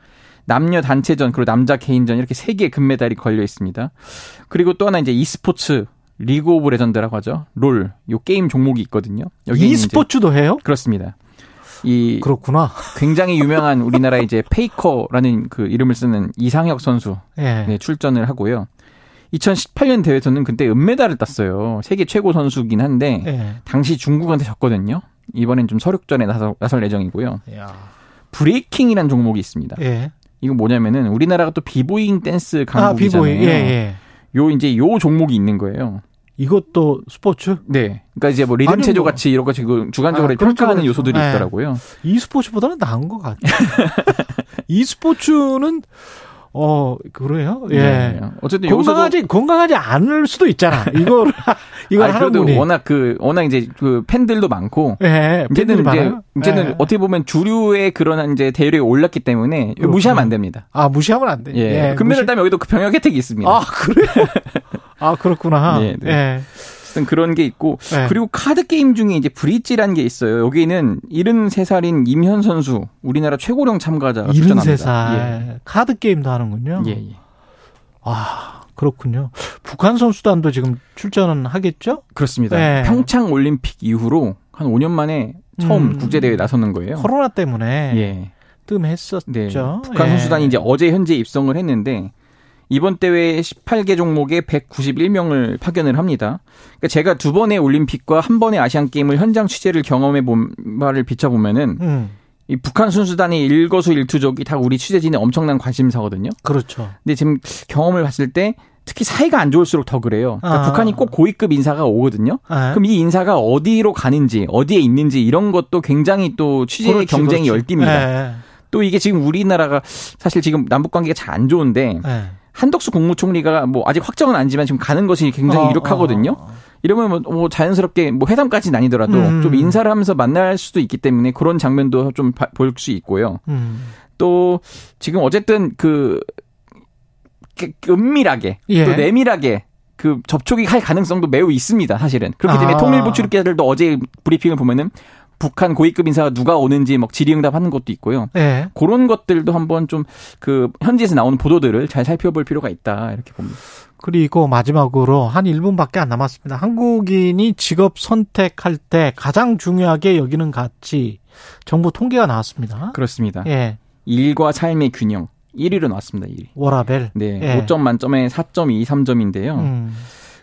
남녀 단체전 그리고 남자 개인전 이렇게 세 개의 금메달이 걸려 있습니다. 그리고 또 하나 이제 e스포츠 리그 오브 레전드라고 하죠. 롤. 요 게임 종목이 있거든요. 이제- e스포츠도 해요? 그렇습니다. 이 그렇구나. 굉장히 유명한 우리나라 이제 *laughs* 페이커라는 그 이름을 쓰는 이상혁 선수 예. 네, 출전을 하고요. 2018년 대회에서는 그때 은메달을 땄어요. 세계 최고 선수긴 한데 예. 당시 중국한테 졌거든요. 이번엔 좀 설욕전에 나설, 나설 예정이고요. 야. 브레이킹이라는 종목이 있습니다. 예. 이거 뭐냐면은 우리나라가 또 비보잉 댄스 아 강국이잖아요. 비보이. 예, 예. 요 이제 요 종목이 있는 거예요. 이것도 스포츠? 네. 그러니까 이제 뭐 리듬 아니, 체조 뭐. 같이 이런 거 지금 주관적으로 아, 그렇죠, 평가하는 그렇죠. 요소들이 네. 있더라고요. e스포츠보다는 나은 것 같아요. *laughs* e스포츠는 어 그래요? 예. 네. 어쨌든 여기서도 건강하지 건강하지 않을 수도 있잖아. *laughs* 이걸 이걸 하는 분이. 워낙 그 워낙 이제 그 팬들도 많고 예. 이제는 이제? 이제는 예. 어떻게 보면 주류의 그런 이제 대열에 올랐기 때문에 그렇구나. 무시하면 안 됩니다. 아 무시하면 안 돼. 예. 금메달 따면 여기도 그 병역 혜택이 있습니다. 아 그래요? 아 그렇구나. *laughs* 네, 네. 예. 어쨌든 그런 게 있고 예. 그리고 카드 게임 중에 이제 브릿지라는 게 있어요. 여기는 73살인 임현 선수 우리나라 최고령 참가자가 출전합니다. 73살 카드 게임도 하는군요. 예. 예, 예. 아 그렇군요. 북한 선수단도 지금 출전은 하겠죠? 그렇습니다. 네. 평창 올림픽 이후로 한 5년 만에 처음 음. 국제 대회에 나서는 거예요. 코로나 때문에 예. 뜸했었죠. 네. 북한 예. 선수단이 이제 어제 현재 입성을 했는데 이번 대회 18개 종목에 191명을 파견을 합니다. 그러니까 제가 두 번의 올림픽과 한 번의 아시안 게임을 현장 취재를 경험해 본 바를 비춰보면은 음, 이 북한 선수단의 일거수일투족이 다 우리 취재진의 엄청난 관심사거든요. 그렇죠. 근데 지금 경험을 봤을 때 특히 사이가 안 좋을수록 더 그래요. 그러니까 아. 북한이 꼭 고위급 인사가 오거든요. 예. 그럼 이 인사가 어디로 가는지, 어디에 있는지 이런 것도 굉장히 또 취재 그렇지, 경쟁이 그렇지. 열띤입니다. 예, 또 이게 지금 우리나라가 사실 지금 남북 관계가 잘 안 좋은데 예. 한덕수 국무총리가 뭐 아직 확정은 아니지만 지금 가는 것이 굉장히 어, 유력하거든요. 어, 어. 이러면 뭐, 뭐 자연스럽게 뭐 회담까지는 아니더라도 음. 좀 인사를 하면서 만날 수도 있기 때문에 그런 장면도 좀 볼 수 있고요. 음. 또 지금 어쨌든 그 그- 은밀하게 예. 또 내밀하게 그 접촉이 할 가능성도 매우 있습니다. 사실은 그렇기 때문에 아. 통일부 출입기자들도 어제 브리핑을 보면은 북한 고위급 인사가 누가 오는지 막 질의응답하는 것도 있고요. 예. 그런 것들도 한번 좀 그 현지에서 나오는 보도들을 잘 살펴볼 필요가 있다 이렇게 봅니다. 그리고 마지막으로 한 1분밖에 안 남았습니다. 한국인이 직업 선택할 때 가장 중요하게 여기는 가치 정부 통계가 나왔습니다. 그렇습니다. 예. 일과 삶의 균형 1위로 나왔습니다. 1위. 워라벨. 네, 예. 5점 만점에 4.23점인데요. 음.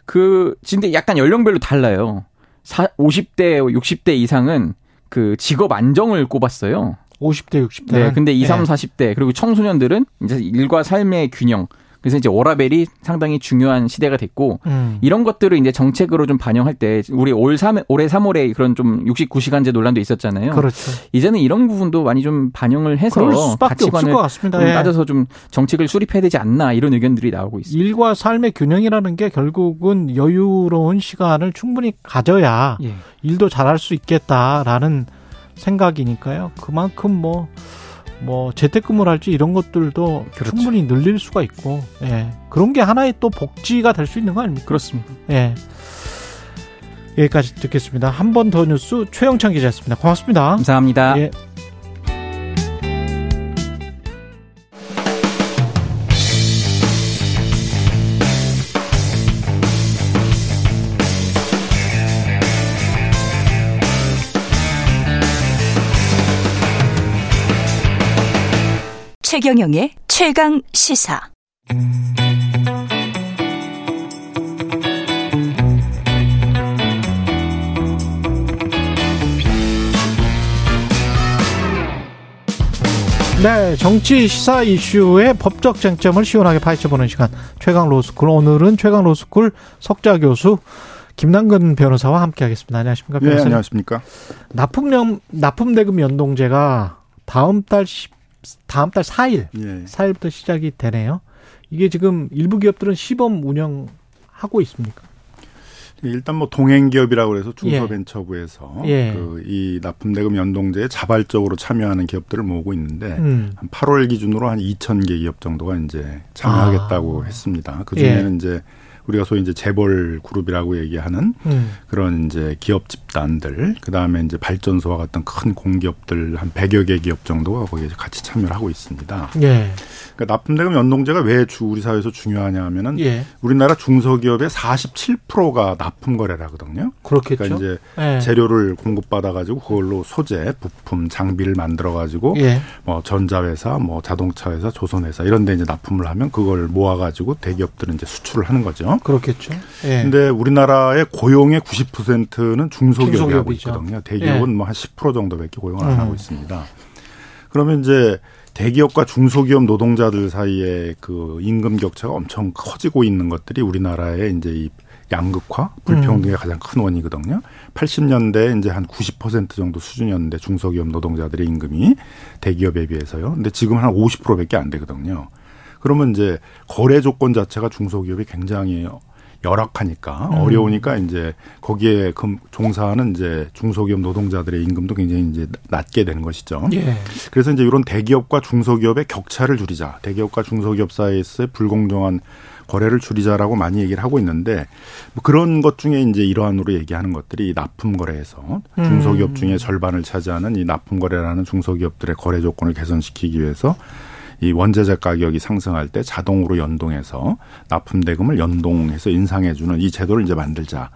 그 진짜 약간 연령별로 달라요. 사, 50대, 60대 이상은 그 직업 안정을 꼽았어요. 50대, 60대. 네, 근데 20, 30, 예. 40대 그리고 청소년들은 이제 일과 삶의 균형. 그래서 이제 워라벨이 상당히 중요한 시대가 됐고 음. 이런 것들을 이제 정책으로 좀 반영할 때 우리 올 3, 올해 3월에 그런 좀 69시간제 논란도 있었잖아요. 그렇죠. 이제는 이런 부분도 많이 좀 반영을 해서 가치관을. 좀 예. 따져서 좀 정책을 수립해야 되지 않나 이런 의견들이 나오고 있습니다. 일과 삶의 균형이라는 게 결국은 여유로운 시간을 충분히 가져야 예. 일도 잘할 수 있겠다라는 생각이니까요. 그만큼 뭐, 뭐, 재택근무를 할지 이런 것들도 그렇죠. 충분히 늘릴 수가 있고, 예. 그런 게 하나의 또 복지가 될 수 있는 거 아닙니까? 그렇습니다. 예. 여기까지 듣겠습니다. 한 번 더 뉴스 최영찬 기자였습니다. 고맙습니다. 감사합니다. 예. 최경영의 최강 시사. 네, 정치 시사 이슈의 법적 쟁점을 시원하게 파헤쳐보는 시간 최강 로스쿨 오늘은 최강 로스쿨 석자 교수 김남근 변호사와 함께하겠습니다. 안녕하십니까? 네, 변호사님. 안녕하십니까? 납품령 납품 대금 연동제가 다음 달 10, 다음 달 4일 예. 4일부터 시작이 되네요. 이게 지금 일부 기업들은 시범 운영하고 있습니까? 일단 뭐 동행 기업이라고 해서 중소벤처부에서 예. 그이 납품 대금 연동제에 자발적으로 참여하는 기업들을 모으고 있는데 음. 한 8월 기준으로 한 2천 개 기업 정도가 이제 참여하겠다고 아. 했습니다. 그 중에는 예. 이제 우리가 소위 이제 재벌 그룹이라고 얘기하는 음. 그런 이제 기업 집 단들, 그 다음에 이제 발전소와 같은 큰 공기업들 한 100여 개 기업 정도가 거기에 같이 참여를 하고 있습니다. 예. 그러니까 납품대금 연동제가 왜 주, 우리 사회에서 중요하냐 하면은 예. 우리나라 중소기업의 47%가 납품 거래라거든요. 그렇겠죠. 그러니까 이제 예. 재료를 공급받아 가지고 그걸로 소재, 부품, 장비를 만들어 가지고 예. 뭐 전자회사, 뭐 자동차회사, 조선회사 이런 데 이제 납품을 하면 그걸 모아 가지고 대기업들은 이제 수출을 하는 거죠. 그렇겠죠. 예. 근데 우리나라의 고용의 90%는 중소 기업이 하고 중소기업이죠. 있거든요. 대기업은 예. 뭐한 10% 정도밖에 고용을 안 음. 하고 있습니다. 그러면 이제 대기업과 중소기업 노동자들 사이에 그 임금 격차가 엄청 커지고 있는 것들이 우리나라의 이제 이 양극화, 불평등의 가장 큰 원이거든요. 80년대 이제 한 90% 정도 수준이었는데 중소기업 노동자들의 임금이 대기업에 비해서요. 근데 지금 한 50%밖에 안 되거든요. 그러면 이제 거래 조건 자체가 중소기업이 굉장히 열악하니까 음. 어려우니까 이제 거기에 금 종사하는 이제 중소기업 노동자들의 임금도 굉장히 이제 낮게 되는 것이죠. 예. 그래서 이제 이런 대기업과 중소기업의 격차를 줄이자. 대기업과 중소기업 사이에서의 불공정한 거래를 줄이자라고 많이 얘기를 하고 있는데 뭐 그런 것 중에 이제 일환으로 얘기하는 것들이 납품 거래에서 음. 중소기업 중에 절반을 차지하는 이 납품 거래라는 중소기업들의 거래 조건을 개선시키기 위해서 이 원자재 가격이 상승할 때 자동으로 연동해서 납품 대금을 연동해서 인상해 주는 이 제도를 이제 만들자.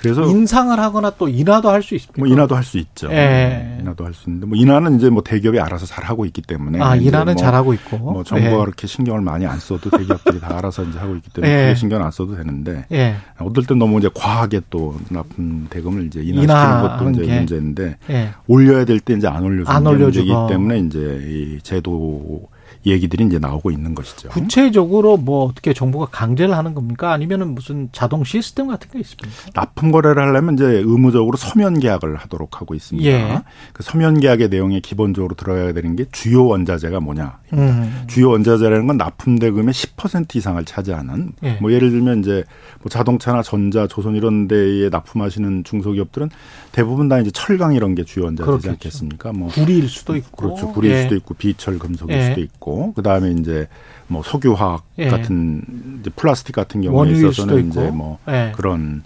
그래서 인상을 하거나 또 인하도 할 수 있습니까? 뭐 인하도 할 수 있죠. 예. 네, 인하도 할 수 있는데 뭐 인하는 이제 뭐 대기업이 알아서 잘 하고 있기 때문에 아, 인하는 뭐 잘 하고 있고. 뭐 정부가 예. 그렇게 신경을 많이 안 써도 대기업들이 다 알아서 이제 하고 있기 때문에 예. 신경 안 써도 되는데 예. 어떨 땐 너무 이제 과하게 또 납품 대금을 이제 인하시키는 것도 이제 게. 문제인데 예. 올려야 될 때 이제 안 올려주는 안. 문제이기 때문에 이제 이 제도 얘기들이 이제 나오고 있는 것이죠. 구체적으로 뭐 어떻게 정부가 강제를 하는 겁니까? 아니면은 무슨 자동 시스템 같은 게 있습니까? 납품 거래를 하려면 이제 의무적으로 서면 계약을 하도록 하고 있습니다. 예. 그 서면 계약의 내용에 기본적으로 들어야 되는 게 주요 원자재가 뭐냐. 음. 주요 원자재라는 건 납품 대금의 10% 이상을 차지하는 예. 뭐 예를 들면 이제 뭐 자동차나 전자, 조선 이런 데에 납품하시는 중소기업들은 대부분 다 이제 철강 이런 게 주요 원자재지 그렇겠죠. 않겠습니까? 뭐 구리일 수도 있고. 그렇죠. 구리일 예. 수도 있고 비철 금속일 예. 수도 있고 그 다음에 이제 뭐 석유화학 예. 같은 이제 플라스틱 같은 경우에 있어서는 있고. 이제 뭐 예. 그런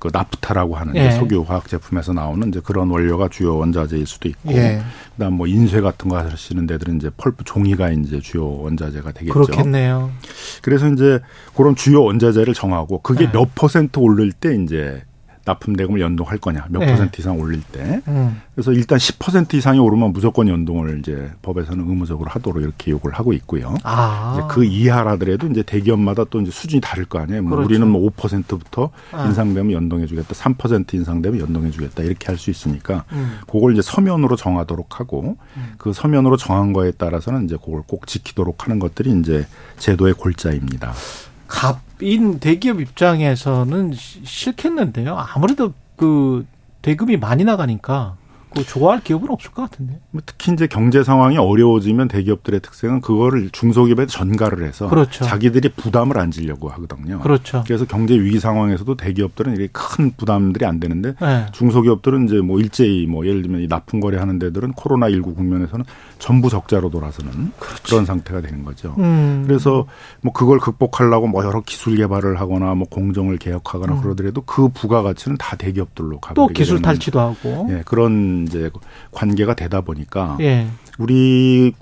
그 나프타라고 하는 예. 석유화학 제품에서 나오는 이제 그런 원료가 주요 원자재일 수도 있고 예. 그다음 뭐 인쇄 같은 거 하시는 데들은 이제 펄프 종이가 이제 주요 원자재가 되겠죠. 그렇겠네요. 그래서 이제 그런 주요 원자재를 정하고 그게 네. 몇 퍼센트 오를 때 이제 납품 대금을 연동할 거냐 몇 네. 퍼센트 이상 올릴 때 음. 그래서 일단 10% 이상이 오르면 무조건 연동을 이제 법에서는 의무적으로 하도록 이렇게 요구를 하고 있고요. 아. 이제 그 이하라더라도 이제 대기업마다 또 이제 수준이 다를 거 아니에요. 뭐 그렇죠. 우리는 뭐 5%부터 아. 인상되면 연동해주겠다, 3% 인상되면 연동해주겠다 이렇게 할 수 있으니까 음. 그걸 이제 서면으로 정하도록 하고 그 서면으로 정한 거에 따라서는 이제 그걸 꼭 지키도록 하는 것들이 이제 제도의 골자입니다. 갑인 대기업 입장에서는 시- 싫겠는데요. 아무래도 그 대금이 많이 나가니까 그 좋아할 기업은 없을 것 같은데. 뭐 특히 이제 경제 상황이 어려워지면 대기업들의 특성은 그거를 중소기업에 전가를 해서 그렇죠. 자기들이 부담을 안 지려고 하거든요. 그렇죠. 그래서 경제 위기 상황에서도 대기업들은 이렇게 큰 부담들이 안 되는데 네. 중소기업들은 이제 뭐 일제히 뭐 예를 들면 이 납품 거래하는 데들은 코로나 19 국면에서는 전부 적자로 돌아서는 그런 상태가 되는 거죠. 음. 그래서 뭐 그걸 극복하려고 뭐 여러 기술 개발을 하거나 뭐 공정을 개혁하거나 음. 그러더라도 그 부가가치는 다 대기업들로 가고 또 기술 탈취도 하고. 예, 그런 이제 관계가 되다 보니까 예. 우리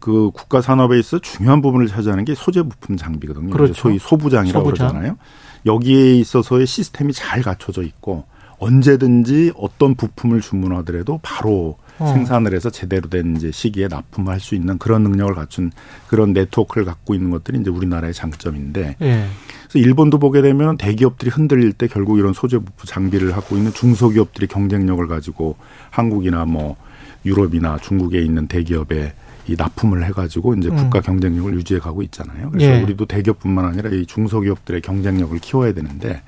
그 국가 산업에 있어 중요한 부분을 차지하는 게 소재 부품 장비거든요. 그렇죠. 소위 소부장이라고 소부장. 그러잖아요. 여기에 있어서의 시스템이 잘 갖춰져 있고 언제든지 어떤 부품을 주문하더라도 바로 어. 생산을 해서 제대로 된 이제 시기에 납품할 수 있는 그런 능력을 갖춘 그런 네트워크를 갖고 있는 것들이 이제 우리나라의 장점인데 예. 그래서 일본도 보게 되면 대기업들이 흔들릴 때 결국 이런 소재 부품 장비를 갖고 있는 중소기업들이 경쟁력을 가지고 한국이나 뭐 유럽이나 중국에 있는 대기업에 이 납품을 해가지고 이제 음. 국가 경쟁력을 유지해 가고 있잖아요. 그래서 예. 우리도 대기업뿐만 아니라 이 중소기업들의 경쟁력을 키워야 되는데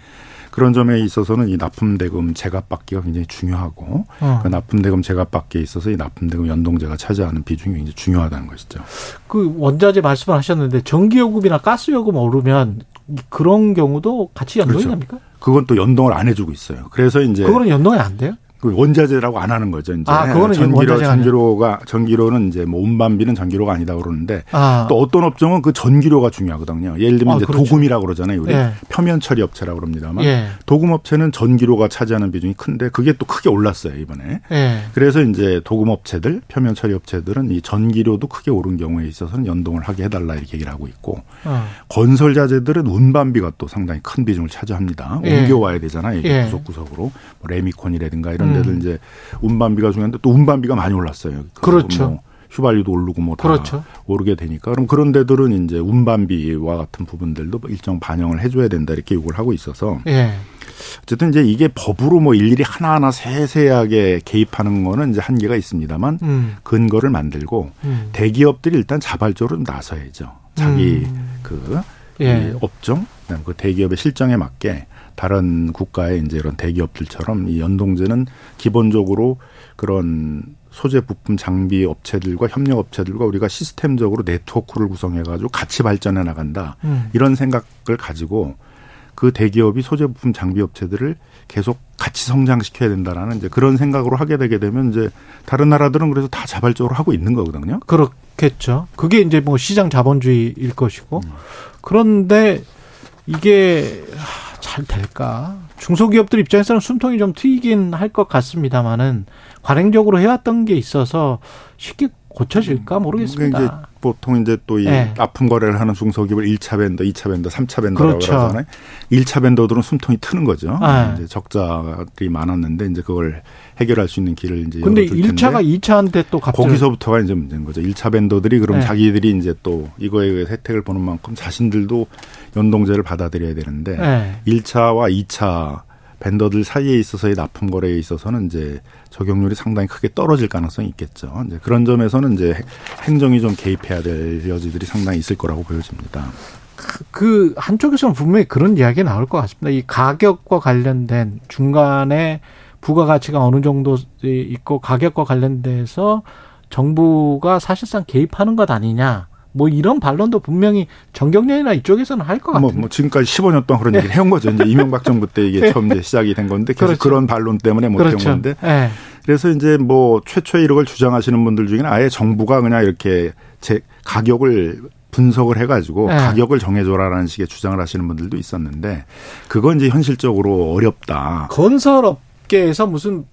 그런 점에 있어서는 이 납품대금 제값받기가 굉장히 중요하고 어. 그 납품대금 제값받기에 있어서 이 납품대금 연동제가 차지하는 비중이 굉장히 중요하다는 것이죠. 그 원자재 말씀을 하셨는데 전기요금이나 가스요금 오르면 그런 경우도 같이 연동이 그렇죠. 됩니까? 그건 또 연동을 안 해주고 있어요. 그래서 이제 그거는 연동이 안 돼요? 그 원자재라고 안 하는 거죠. 이제 아, 그거는 원자재가 전기료가 전기료는 이제 뭐 운반비는 전기료가 아니다 그러는데 아. 또 어떤 업종은 그 전기료가 중요하거든요. 예를 들면 아, 이제 그렇죠. 도금이라고 그러잖아요. 우리 예. 표면 처리 업체라고 그럽니다만 예. 도금 업체는 전기료가 차지하는 비중이 큰데 그게 또 크게 올랐어요 이번에. 예. 그래서 이제 도금 업체들, 표면 처리 업체들은 이 전기료도 크게 오른 경우에 있어서는 연동을 하게 해 달라 이렇게 얘기를 하고 있고 어. 건설 자재들은 운반비가 또 상당히 큰 비중을 차지합니다. 예. 옮겨와야 되잖아요. 이게 예. 구석구석으로 뭐 레미콘이라든가 이런 음. 데들 이제 운반비가 중요한데 또 운반비가 많이 올랐어요. 그렇죠. 뭐 휘발유도 오르고 뭐다 그렇죠. 오르게 되니까 그럼 그런 데들은 이제 운반비와 같은 부분들도 일정 반영을 해줘야 된다 이렇게 요구를 하고 있어서 예. 어쨌든 이제 이게 법으로 뭐 일일이 하나하나 세세하게 개입하는 거는 이제 한계가 있습니다만 음. 근거를 만들고 음. 대기업들이 일단 자발적으로 좀 나서야죠. 자기 그 예. 이 업종, 그다음에 그 대기업의 실정에 맞게 다른 국가의 이제 이런 대기업들처럼 이 연동제는 기본적으로 그런 소재 부품 장비 업체들과 협력 업체들과 우리가 시스템적으로 네트워크를 구성해 가지고 같이 발전해 나간다. 음. 이런 생각을 가지고 그 대기업이 소재 부품 장비 업체들을 계속 같이 성장시켜야 된다라는 이제 그런 생각으로 하게 되게 되면 이제 다른 나라들은 그래서 다 자발적으로 하고 있는 거거든요. 그렇겠죠. 그게 이제 뭐 시장 자본주의일 것이고. 음. 그런데 이게 하, 잘 될까? 중소기업들 입장에서는 숨통이 좀 트이긴 할 것 같습니다만은 관행적으로 해왔던 게 있어서 쉽게 고쳐질까 모르겠습니다. 그게 이제 보통 이제 또이 네. 납품 거래를 하는 중소기업을 1차 벤더, 2차 벤더, 3차 벤더라고 그렇죠. 그러잖아요. 1차 벤더들은 숨통이 트는 거죠. 네. 이제 적자들이 많았는데 이제 그걸 해결할 수 있는 길을 이제 근데 열어줄 텐데 1차가 2차한테 또 갑자기 거기서부터가 이제 문제인 거죠. 1차 벤더들이 그럼 네. 자기들이 이제 또 이거에 의해 혜택을 보는 만큼 자신들도 연동제를 받아들여야 되는데 네. 1차와 2차 벤더들 사이에 있어서의 납품 거래에 있어서는 이제 적용률이 상당히 크게 떨어질 가능성이 있겠죠. 이제 그런 점에서는 이제 행정이 좀 개입해야 될 여지들이 상당히 있을 거라고 보여집니다. 그 한쪽에서는 분명히 그런 이야기 나올 것 같습니다. 이 가격과 관련된 중간에 부가가치가 어느 정도 있고 가격과 관련돼서 정부가 사실상 개입하는 것 아니냐. 뭐 이런 반론도 분명히 정경련이나 이쪽에서는 할 것 같아요. 뭐, 뭐 지금까지 15년 동안 그런 얘기를 해온 거죠. 이제 *laughs* 이명박 정부 때 이게 네. 처음 이제 시작이 된 건데 계속 그렇죠. 그런 반론 때문에 못 해온 그렇죠. 건데 예. 그래서 이제 뭐 최초에 이런 걸 주장하시는 분들 중에는 아예 정부가 그냥 이렇게 제 가격을 분석을 해가지고 네. 가격을 정해줘라라는 식의 주장을 하시는 분들도 있었는데 그건 이제 현실적으로 어렵다. 건설업계에서 무슨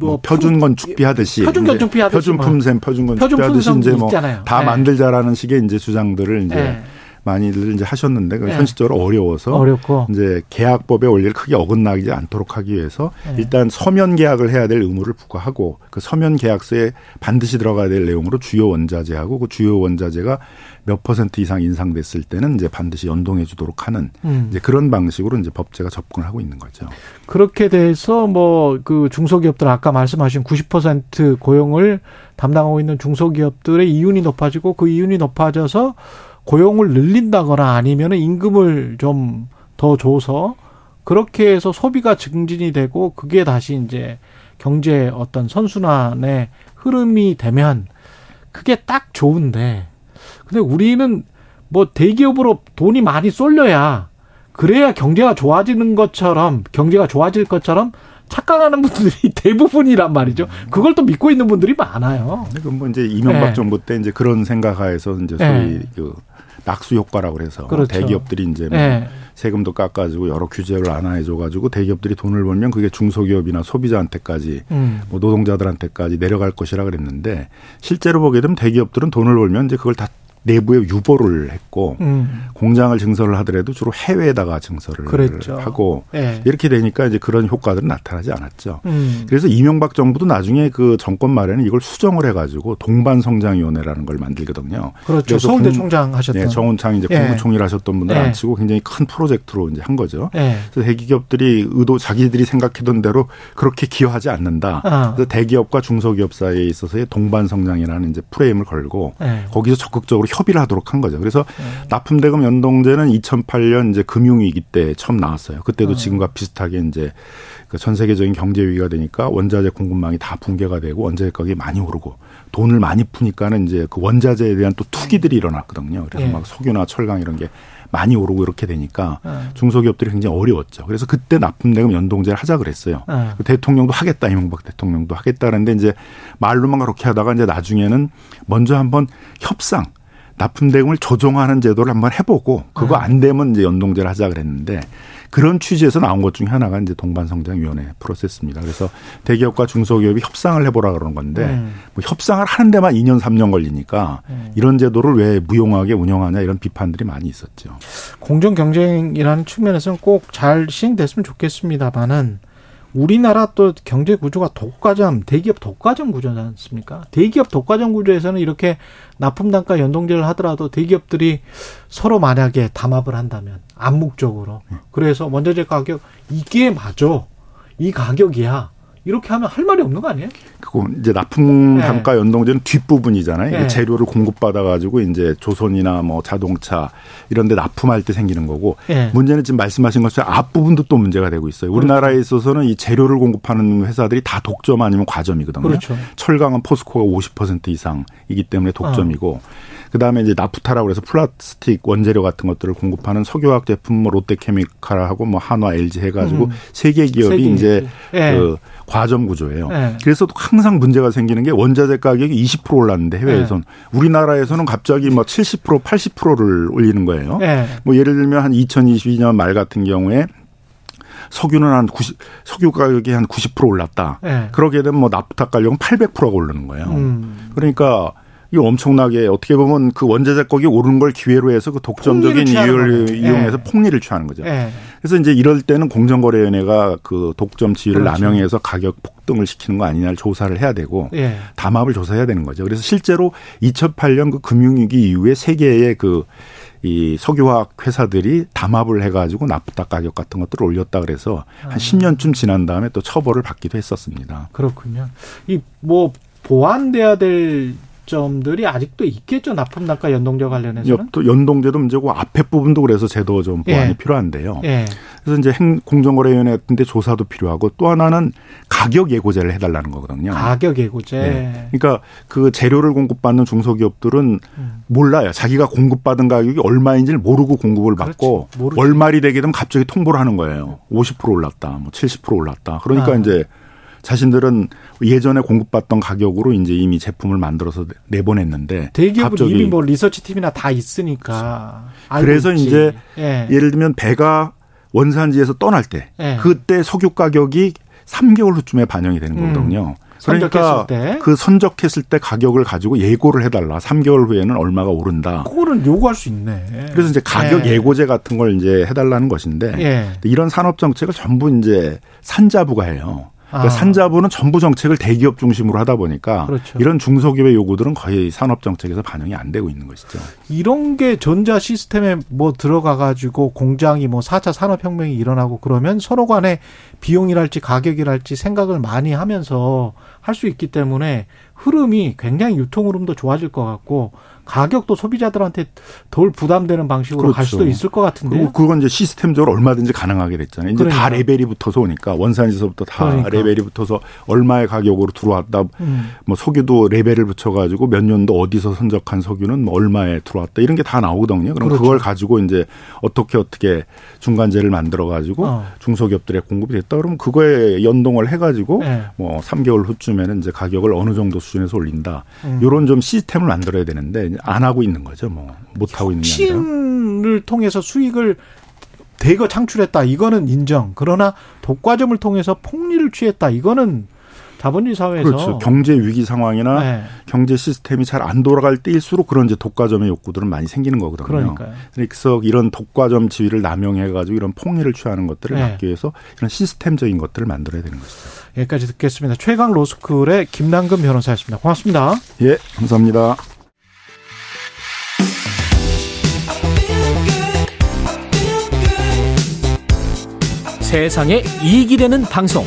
뭐, 뭐 표준 건축비 하듯이 표준 건축비 하듯이 표준 뭐. 품셈 표준 건축비 표준 하듯이 이제 뭐 있잖아요. 다 네. 만들자라는 식의 이제 주장들을 이제 네. 많이들 이제 하셨는데 그 네. 현실적으로 어려워서 어렵고 이제 계약법의 원리를 크게 어긋나지 않도록 하기 위해서 네. 일단 서면 계약을 해야 될 의무를 부과하고 그 서면 계약서에 반드시 들어가야 될 내용으로 주요 원자재하고 그 주요 원자재가 몇 퍼센트 이상 인상됐을 때는 이제 반드시 연동해 주도록 하는 음. 이제 그런 방식으로 이제 법제가 접근을 하고 있는 거죠. 그렇게 돼서 뭐 그 중소기업들 아까 말씀하신 90% 고용을 담당하고 있는 중소기업들의 이윤이 높아지고 그 이윤이 높아져서 고용을 늘린다거나 아니면은 임금을 좀 더 줘서 그렇게 해서 소비가 증진이 되고 그게 다시 이제 경제 어떤 선순환의 흐름이 되면 그게 딱 좋은데 근데 우리는 뭐 대기업으로 돈이 많이 쏠려야 그래야 경제가 좋아지는 것처럼 경제가 좋아질 것처럼 착각하는 분들이 *laughs* 대부분이란 말이죠. 그걸 또 믿고 있는 분들이 많아요. 그건 뭐 이제 이명박 네. 정부 때 이제 그런 생각하에서 이제 소위 네. 그 낙수 효과라고 그래서 그렇죠. 대기업들이 이제 뭐 네. 세금도 깎아주고 여러 규제를 완화해줘가지고 대기업들이 돈을 벌면 그게 중소기업이나 소비자한테까지 음. 뭐 노동자들한테까지 내려갈 것이라 그랬는데 실제로 보게 되면 대기업들은 돈을 벌면 이제 그걸 다 내부에 유보를 했고 음. 공장을 증설을 하더라도 주로 해외에다가 증설을 그랬죠. 하고 예. 이렇게 되니까 이제 그런 효과들은 나타나지 않았죠. 음. 그래서 이명박 정부도 나중에 그 정권 말에는 이걸 수정을 해가지고 동반 성장위원회라는 걸 만들거든요. 그렇죠. 서울대 국- 총장 하셨던. 네, 정운창 이제 예. 국무총리를 하셨던 분들 예. 안 치고 굉장히 큰 프로젝트로 이제 한 거죠. 예. 그래서 대기업들이 의도 자기들이 생각했던 대로 그렇게 기여하지 않는다. 아. 그래서 대기업과 중소기업 사이에 있어서의 동반 성장이라는 이제 프레임을 걸고 예. 거기서 적극적으로 협의를 하도록 한 거죠. 그래서 납품대금 연동제는 2008년 이제 금융위기 때 처음 나왔어요. 그때도 어. 지금과 비슷하게 이제 그전 세계적인 경제 위기가 되니까 원자재 공급망이 다 붕괴가 되고 원자재 가격이 많이 오르고 돈을 많이 푸니까는 이제 그 원자재에 대한 또 투기들이 일어났거든요. 그래서 예. 막 석유나 철강 이런 게 많이 오르고 이렇게 되니까 네. 중소기업들이 굉장히 어려웠죠. 그래서 그때 납품대금 연동제를 하자 그랬어요. 네. 그 대통령도 하겠다 이명박 대통령도 하겠다 그랬는데 이제 말로만 그렇게 하다가 이제 나중에는 먼저 한번 협상 납품 대금을 조정하는 제도를 한번 해보고 그거 네. 안 되면 이제 연동제를 하자 그랬는데 그런 취지에서 나온 것 중에 하나가 이제 동반성장위원회 프로세스입니다. 그래서 대기업과 중소기업이 협상을 해보라 그러는 건데 음. 뭐 협상을 하는 데만 2년 3년 걸리니까 음. 이런 제도를 왜 무용하게 운영하냐 이런 비판들이 많이 있었죠. 공정 경쟁이라는 측면에서는 꼭 잘 시행됐으면 좋겠습니다만은 우리나라 또 경제 구조가 독과점, 대기업 독과점 구조지 않습니까? 대기업 독과점 구조에서는 이렇게 납품 단가 연동제를 하더라도 대기업들이 서로 만약에 담합을 한다면 암묵적으로 그래서 원자재 가격 이게 맞아. 이 가격이야. 이렇게 하면 할 말이 없는 거 아니에요? 그거 이제 납품 네. 단가 연동제는 뒷부분이잖아요. 네. 재료를 공급받아 가지고 이제 조선이나 뭐 자동차 이런 데 납품할 때 생기는 거고 네. 문제는 지금 말씀하신 것처럼 앞부분도 또 문제가 되고 있어요. 우리나라에 있어서는 이 재료를 공급하는 회사들이 다 독점 아니면 과점이거든요. 그렇죠. 철강은 포스코가 50% 이상이기 때문에 독점이고 그다음에 이제 나프타라고 그래서 플라스틱 원재료 같은 것들을 공급하는 석유화학 제품 뭐 롯데케미칼하고 뭐 한화, LG 해 가지고 음. 세개 기업이 세계 이제 예. 그 과점 구조예요. 예. 그래서 또 항상 문제가 생기는 게 원자재 가격이 20% 올랐는데 해외에선 네. 우리나라에서는 갑자기 뭐70% 80%를 올리는 거예요. 예. 뭐 예를 들면 한 2022년 말 같은 경우에 석유는 한 90, 석유 가격이 한 90% 올랐다. 예. 그러게 되면 뭐 나프타 가격은 800%가 오르는 거예요. 음. 그러니까 이거 엄청나게 어떻게 보면 그 원자재 가격이 오르는 걸 기회로 해서 그 독점적인 이유를 거네. 이용해서 예. 폭리를 취하는 거죠. 예. 그래서 이제 이럴 때는 공정거래위원회가 그 독점 지위를 그렇죠. 남용해서 가격 폭등을 시키는 거 아니냐를 조사를 해야 되고 예. 담합을 조사해야 되는 거죠. 그래서 실제로 2008년 그 금융위기 이후에 세계의 그 이 석유화학 회사들이 담합을 해가지고 나프타 가격 같은 것들을 올렸다 그래서 한 10년쯤 지난 다음에 또 처벌을 받기도 했었습니다. 그렇군요. 이 뭐 보완돼야 될 점들이 아직도 있겠죠. 납품 단가 연동제 관련해서는. 또 연동제도 문제고 앞에 부분도 그래서 제도 좀 보완이 예. 필요한데요. 예. 그래서 이제 행, 공정거래위원회 같은데 조사도 필요하고 또 하나는 가격 예고제를 해달라는 거거든요. 가격 예고제. 네. 그러니까 그 재료를 공급받는 중소기업들은 음. 몰라요. 자기가 공급받은 가격이 얼마인지를 모르고 공급을 받고 그렇지. 모르지. 월말이 되게 되면 갑자기 통보를 하는 거예요. 50% 올랐다, 뭐 70% 올랐다. 그러니까 아. 이제 자신들은 예전에 공급받던 가격으로 이제 이미 제품을 만들어서 내보냈는데 대기업은 이미 뭐 리서치 팀이나 다 있으니까. 그래서 있지. 이제 예. 예를 들면 배가 원산지에서 떠날 때 예. 그때 석유 가격이 3개월 후쯤에 반영이 되는 거거든요. 그러니까 음. 선적했을 때. 그 선적했을 때 가격을 가지고 예고를 해달라. 3개월 후에는 얼마가 오른다. 그거는 요구할 수 있네. 그래서 이제 가격 예. 예고제 같은 걸 이제 해달라는 것인데 예. 이런 산업 정책을 전부 이제 산자부가 해요. 그러니까 아. 산자부는 전부 정책을 대기업 중심으로 하다 보니까 그렇죠. 이런 중소기업의 요구들은 거의 산업 정책에서 반영이 안 되고 있는 것이죠. 이런 게 전자 시스템에 뭐 들어가 가지고 공장이 뭐 4차 산업 혁명이 일어나고 그러면 서로 간에 비용이랄지 가격이랄지 생각을 많이 하면서 할 수 있기 때문에 흐름이 굉장히 유통 흐름도 좋아질 것 같고 가격도 소비자들한테 덜 부담되는 방식으로 갈 그렇죠. 수도 있을 것 같은데요. 그건 이제 시스템적으로 얼마든지 가능하게 됐잖아요. 이제 다 그러니까. 레벨이 붙어서 오니까 원산지서부터 다 그러니까. 레벨이 붙어서 얼마의 가격으로 들어왔다. 음. 뭐 석유도 레벨을 붙여가지고 몇 년도 어디서 선적한 석유는 뭐 얼마에 들어왔다 이런 게 다 나오거든요. 그럼 그렇죠. 그걸 가지고 이제 어떻게 어떻게 중간재를 만들어 가지고 어. 중소기업들의 공급이 됐다 그러면 그거에 연동을 해가지고 네. 뭐 3개월 후쯤에는 이제 가격을 어느 정도 수준에서 올린다. 음. 이런 좀 시스템을 만들어야 되는데 안 하고 있는 거죠. 뭐 못 하고 있는 게 아니라. 혁신을 통해서 수익을 대거 창출했다. 이거는 인정. 그러나 독과점을 통해서 폭리를 취했다. 이거는 자본주의 사회에서 그렇죠. 경제 위기 상황이나 네. 경제 시스템이 잘 안 돌아갈 때일수록 그런 이제 독과점의 욕구들은 많이 생기는 거거든요. 그러니까요. 그래서 이런 독과점 지위를 남용해 가지고 이런 폭리를 취하는 것들을 네. 막기 위해서 이런 시스템적인 것들을 만들어야 되는 것이죠. 여기까지 듣겠습니다. 최강 로스쿨의 김남근 변호사였습니다. 고맙습니다. 예, 감사합니다. 세상에 이익이 되는 방송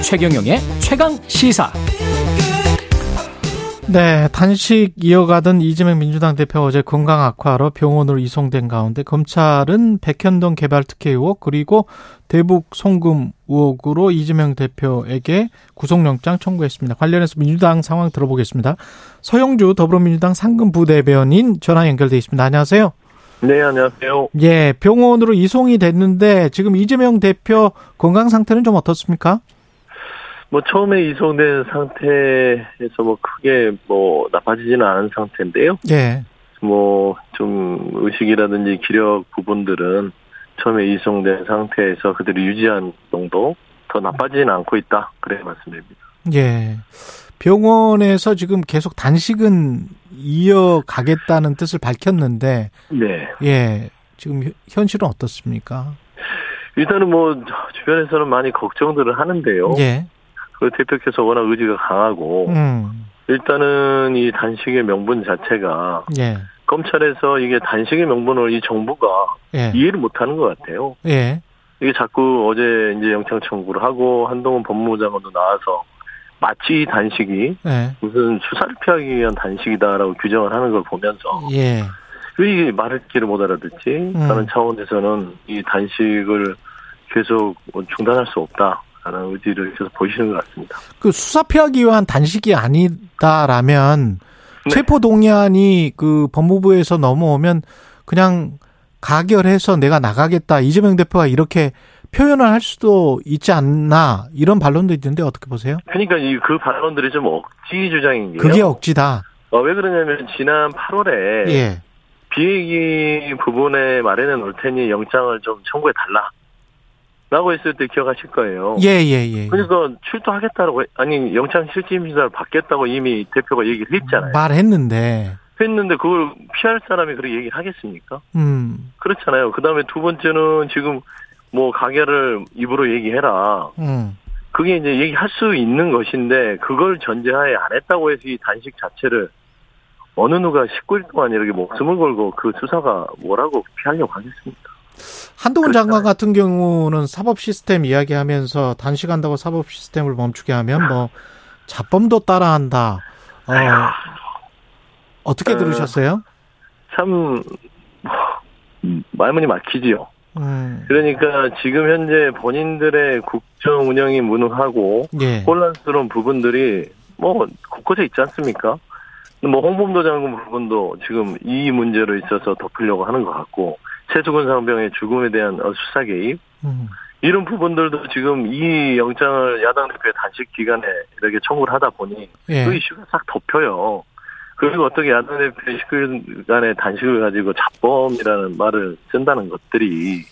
최경영의 최강 시사 네, 단식 이어가던 이재명 민주당 대표 어제 건강 악화로 병원으로 이송된 가운데 검찰은 백현동 개발 특혜 의혹 그리고 대북 송금 의혹으로 이재명 대표에게 구속영장 청구했습니다. 관련해서 민주당 상황 들어보겠습니다. 서영주 더불어민주당 상근 부대변인 전화 연결돼 있습니다. 안녕하세요. 네, 안녕하세요. 예, 병원으로 이송이 됐는데 지금 이재명 대표 건강 상태는 좀 어떻습니까? 뭐 처음에 이송된 상태에서 뭐 크게 뭐 나빠지지는 않은 상태인데요. 예. 뭐 좀 의식이라든지 기력 부분들은 처음에 이송된 상태에서 그대로 유지한 정도 더 나빠지지는 않고 있다. 그래 말씀드립니다. 예. 병원에서 지금 계속 단식은 이어가겠다는 뜻을 밝혔는데 네. 예. 지금 현- 현실은 어떻습니까? 일단은 뭐 주변에서는 많이 걱정들을 하는데요. 예. 그 대표께서 워낙 의지가 강하고 음. 일단은 이 단식의 명분 자체가 예. 검찰에서 이게 단식의 명분을 이 정부가 예. 이해를 못하는 것 같아요. 예. 이게 자꾸 어제 이제 영장 청구를 하고 한동훈 법무부 장관도 나와서 마치 이 단식이 예. 무슨 수사를 피하기 위한 단식이다라고 규정을 하는 걸 보면서 예. 왜 길을 못 알아듣지? 라는 차원에서는 이 단식을 계속 중단할 수 없다라는 의지를 계속 보이시는 것 같습니다. 그 수사 피하기 위한 단식이 아니다라면 체포 동의안이 그 법무부에서 넘어오면 그냥 가결해서 내가 나가겠다 이재명 대표가 이렇게 표현을 할 수도 있지 않나 이런 반론도 있는데 어떻게 보세요? 그러니까 이그 반론들이 좀 억지 주장인 게요. 그게 억지다. 어, 왜 그러냐면 지난 8월에 예. 비행기 부분에 마련해 놓을 테니 영장을 좀 청구해 달라. 라고 했을 때 기억하실 거예요. 예, 예, 예. 그러니까 출두하겠다라고 해- 아니 영장 실질심사를 받겠다고 이미 대표가 얘기를 했잖아요. 말했는데. 했는데 그걸 피할 사람이 그렇게 얘기를 하겠습니까? 음. 그렇잖아요. 그 다음에 두 번째는 지금 뭐 가결을 입으로 얘기해라. 음. 그게 이제 얘기할 수 있는 것인데 그걸 전제하에 안 했다고 해서 이 단식 자체를 어느 누가 19일 동안 이렇게 목숨을 걸고 그 수사가 뭐라고 피하려고 하겠습니까? 한동훈 장관 같은 경우는 사법 시스템 이야기하면서 단식한다고 사법 시스템을 멈추게 하면 뭐 *laughs* 자범도 따라한다. 어, 어떻게 어, 들으셨어요? 참 음, 말문이 막히지요. 음. 그러니까 지금 현재 본인들의 국정 운영이 무능하고 예. 혼란스러운 부분들이 뭐 곳곳에 있지 않습니까? 뭐 홍범도 장군 부분도 지금 이 문제로 있어서 덮으려고 하는 것 같고 최수근 상병의 죽음에 대한 어, 수사 개입 음. 이런 부분들도 지금 이 영장을 야당 대표의 단식 기간에 이렇게 청구를 하다 보니 예. 그 이슈가 싹 덮여요. 그리고 어떻게 야당 대표의 19일간의 단식을 가지고 자범이라는 말을 쓴다는 것들이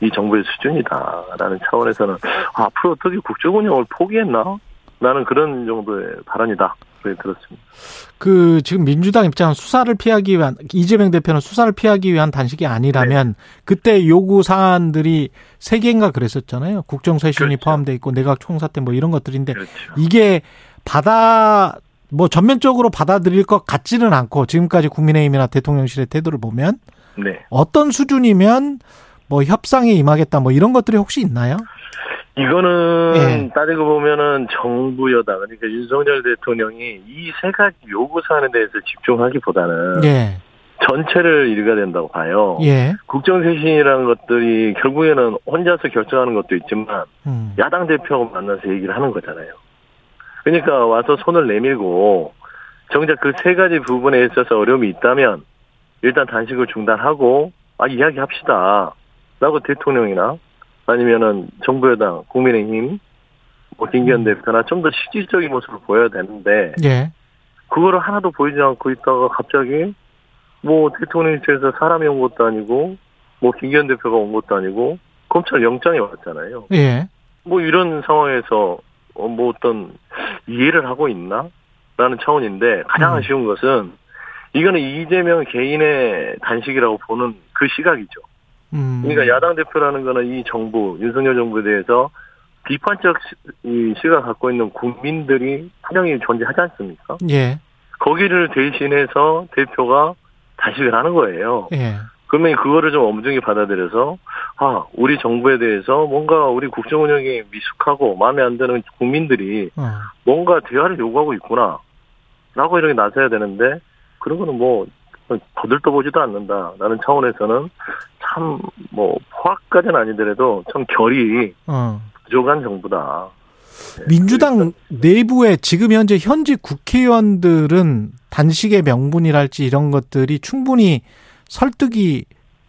이 정부의 수준이다라는 차원에서는 아, 앞으로 어떻게 국정 운영을 포기했나? 나는 그런 정도의 발언이다. 그렇게 들었습니다. 그 지금 민주당 입장은 수사를 피하기 위한 이재명 대표는 수사를 피하기 위한 단식이 아니라면 그때 요구 사안들이 세 개인가 그랬었잖아요. 국정 쇄신이 포함돼 있고 내각 총사 때 뭐 이런 것들인데 이게 받아 뭐 전면적으로 받아들일 것 같지는 않고 지금까지 국민의힘이나 대통령실의 태도를 보면 네. 어떤 수준이면 뭐 협상에 임하겠다 뭐 이런 것들이 혹시 있나요? 이거는 예. 따지고 보면은 정부 여당 그러니까 윤석열 대통령이 이 세 가지 요구 사안에 대해서 집중하기보다는 예. 전체를 읽어야 된다고 봐요. 예. 국정쇄신이라는 것들이 결국에는 혼자서 결정하는 것도 있지만 음. 야당 대표하고 만나서 얘기를 하는 거잖아요. 그러니까 와서 손을 내밀고 정작 그 세 가지 부분에 있어서 어려움이 있다면 일단 단식을 중단하고 아 이야기합시다. 라고 대통령이나 아니면은 정부 여당 국민의힘 뭐 김기현 대표나 좀 더 실질적인 모습을 보여야 되는데 예. 그거를 하나도 보이지 않고 있다가 갑자기 뭐 대통령실에서 사람이 온 것도 아니고 뭐 김기현 대표가 온 것도 아니고 검찰 영장이 왔잖아요. 예. 뭐 이런 상황에서 어, 뭐 어떤 이해를 하고 있나? 라는 차원인데 가장 음. 아쉬운 것은 이거는 이재명 개인의 단식이라고 보는 그 시각이죠. 음. 그러니까 야당 대표라는 거는 이 정부, 윤석열 정부에 대해서 비판적 시각 갖고 있는 국민들이 분명히 존재하지 않습니까? 예. 거기를 대신해서 대표가 단식을 하는 거예요. 예. 그러면 그거를 좀 엄중히 받아들여서 아 우리 정부에 대해서 뭔가 우리 국정 운영이 미숙하고 마음에 안 드는 국민들이 어. 뭔가 대화를 요구하고 있구나라고 이렇게 나서야 되는데 그런 거는 뭐 거들떠보지도 않는다라는 차원에서는 참 뭐 포악까지는 아니더라도 참 결이 어. 부족한 정부다. 민주당 내부에 지금 현재 현직 국회의원들은 단식의 명분이랄지 이런 것들이 충분히 설득이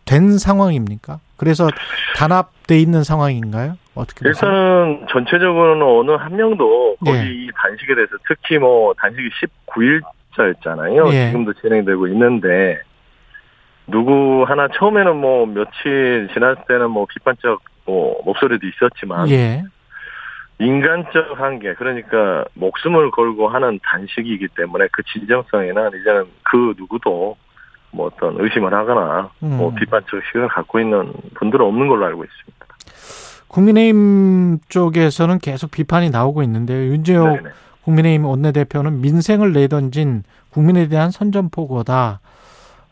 된 상황입니까? 그래서 단합돼 있는 상황인가요? 어떻게 보세요? 일단은 전체적으로는 어느 한 명도 거기 예. 이 단식에 대해서 특히 뭐 단식이 19일자였잖아요. 예. 지금도 진행되고 있는데 누구 하나 처음에는 뭐 며칠 지났을 때는 뭐 비판적 뭐 목소리도 있었지만 예. 인간적 한계 그러니까 목숨을 걸고 하는 단식이기 때문에 그 진정성에는 이제는 그 누구도 뭐 어떤 의심을 하거나 뭐 음. 비판적 시각을 갖고 있는 분들은 없는 걸로 알고 있습니다. 국민의힘 쪽에서는 계속 비판이 나오고 있는데요. 윤재호 네네. 국민의힘 원내대표는 민생을 내던진 국민에 대한 선전포고다.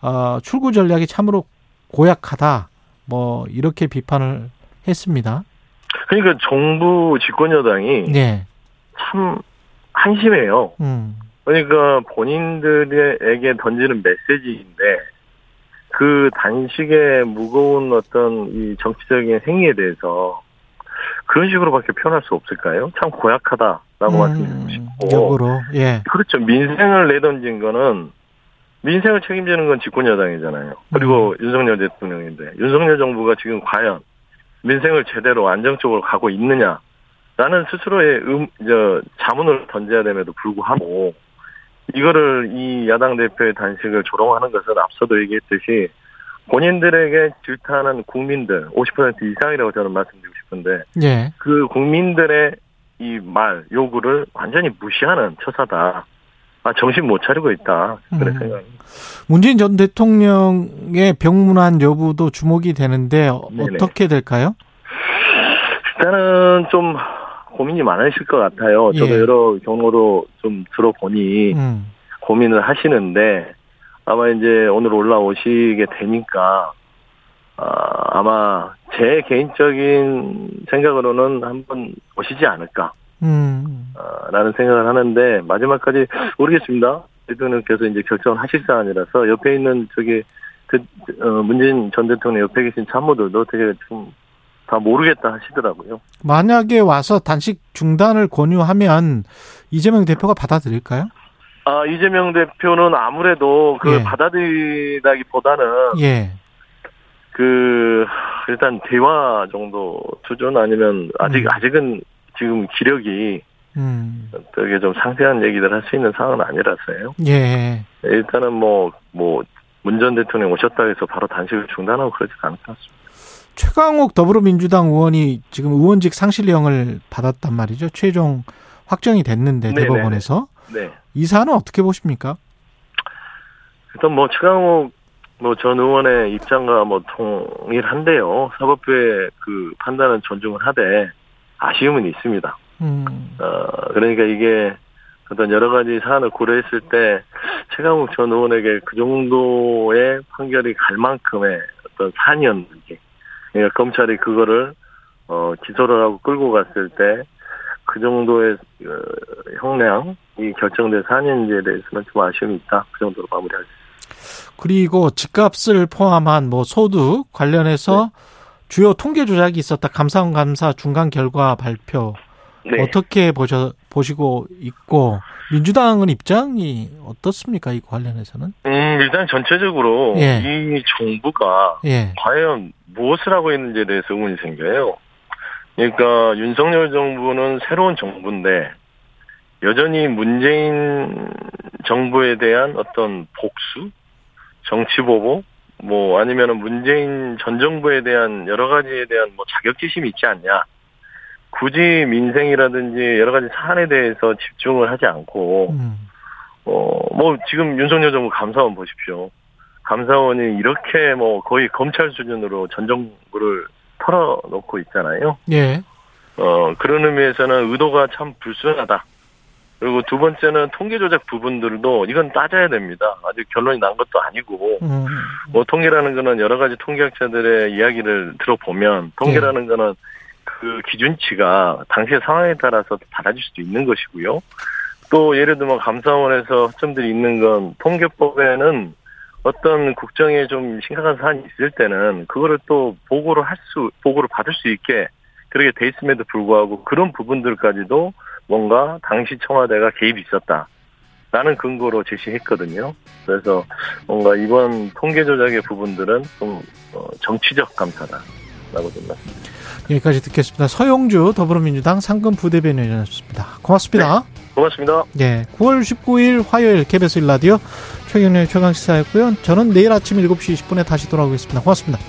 어, 출구 전략이 참으로 고약하다. 뭐 이렇게 비판을 했습니다. 그러니까 정부 집권 여당이 네. 참 한심해요. 음. 그러니까 본인들에게 던지는 메시지인데 그 단식의 무거운 어떤 이 정치적인 행위에 대해서 그런 식으로밖에 표현할 수 없을까요? 참 고약하다라고 말씀드리고 싶고. 역으로 예. 그렇죠. 민생을 내던진 거는 민생을 책임지는 건 집권 여당이잖아요. 그리고 윤석열 대통령인데 윤석열 정부가 지금 과연 민생을 제대로 안정적으로 가고 있느냐 라는 스스로의 음, 저 자문을 던져야 됨에도 불구하고 이거를 이 야당 대표의 단식을 조롱하는 것은 앞서도 얘기했듯이 본인들에게 질타하는 국민들 50% 이상이라고 저는 말씀드리고 싶은데 예. 그 국민들의 이 말 요구를 완전히 무시하는 처사다. 아 정신 못 차리고 있다 그런 음. 생각입니다. 문재인 전 대통령의 병문안 여부도 주목이 되는데 어- 네네. 어떻게 될까요? 일단은 좀 고민이 많으실 것 같아요. 저도 예. 여러 경로로 좀 들어보니 음. 고민을 하시는데 아마 이제 오늘 올라오시게 되니까 아, 아마 제 개인적인 생각으로는 한번 오시지 않을까. 음. 아, 라는 생각을 하는데 마지막까지 모르겠습니다. 대통령께서 이제 결정을 하실 사안이라서 옆에 있는 저기 그 어, 문재인 전 대통령 옆에 계신 참모들도 되게 좀 다 모르겠다 하시더라고요. 만약에 와서 단식 중단을 권유하면 이재명 대표가 받아들일까요? 아 이재명 대표는 아무래도 그 예. 받아들이다기보다는 예. 그 일단 대화 정도 수준 아니면 아직 음. 아직은 지금 기력이 음. 되게 좀 상세한 얘기를 할 수 있는 상황은 아니라서요. 예. 일단은 뭐, 뭐, 문전 대통령 오셨다고 해서 바로 단식을 중단하고 그러지 않을 것 같습니다. 최강욱 더불어민주당 의원이 지금 의원직 상실령을 받았단 말이죠. 최종 확정이 됐는데 네네네. 대법원에서 네. 이 사안은 어떻게 보십니까? 일단 뭐, 최강욱 뭐전 의원의 입장과 뭐 동일한데요. 사법부의 그 판단은 존중을 하되 아쉬움은 있습니다. 음. 어, 그러니까 이게 어떤 여러 가지 사안을 고려했을 때 최강욱 전 의원에게 그 정도의 판결이 갈 만큼의 어떤 사안이었는지 그러니까 검찰이 그거를 어, 기소를 하고 끌고 갔을 때 그 정도의 어, 형량이 결정된 사안인지에 대해서는 좀 아쉬움이 있다. 그 정도로 마무리할 수 있습니다. 그리고 집값을 포함한 뭐 소득 관련해서 주요 통계 조작이 있었다. 감사원 감사 중간 결과 발표 네. 어떻게 보셔 보시고 있고 민주당은 입장이 어떻습니까? 이 관련해서는? 음, 일단 전체적으로 예. 이 정부가 예. 과연 무엇을 하고 있는지에 대해서 의문이 생겨요. 그러니까 윤석열 정부는 새로운 정부인데 여전히 문재인 정부에 대한 어떤 복수, 정치 보복, 뭐 아니면은 문재인 전 정부에 대한 여러 가지에 대한 뭐 자격지심이 있지 않냐. 굳이 민생이라든지 여러 가지 사안에 대해서 집중을 하지 않고 음. 어, 뭐, 지금 윤석열 정부 감사원 보십시오. 감사원이 이렇게 뭐 거의 검찰 수준으로 전 정부를 털어놓고 있잖아요. 예. 어, 그런 의미에서는 의도가 참 불순하다. 그리고 두 번째는 통계 조작 부분들도 이건 따져야 됩니다. 아직 결론이 난 것도 아니고, 음. 뭐 통계라는 거는 여러 가지 통계학자들의 이야기를 들어보면 통계라는 거는 그 기준치가 당시의 상황에 따라서 달라질 수도 있는 것이고요. 또 예를 들면 감사원에서 허점들이 있는 건 통계법에는 어떤 국정에 좀 심각한 사안이 있을 때는 그거를 또 보고를 할 수, 보고를 받을 수 있게 그렇게 돼 있음에도 불구하고 그런 부분들까지도 뭔가 당시 청와대가 개입이 있었다. 라는 근거로 제시했거든요. 그래서 뭔가 이번 통계 조작의 부분들은 좀 어, 정치적 감사다라고 생각합니다. 여기까지 듣겠습니다. 서용주 더불어민주당 상근 부대변인이었습니다. 고맙습니다. 네, 고맙습니다. 예, 9월 19일 화요일 KBS 일라디오 최경련의 최강시사였고요. 저는 내일 아침 7시 20분에 다시 돌아오겠습니다. 고맙습니다.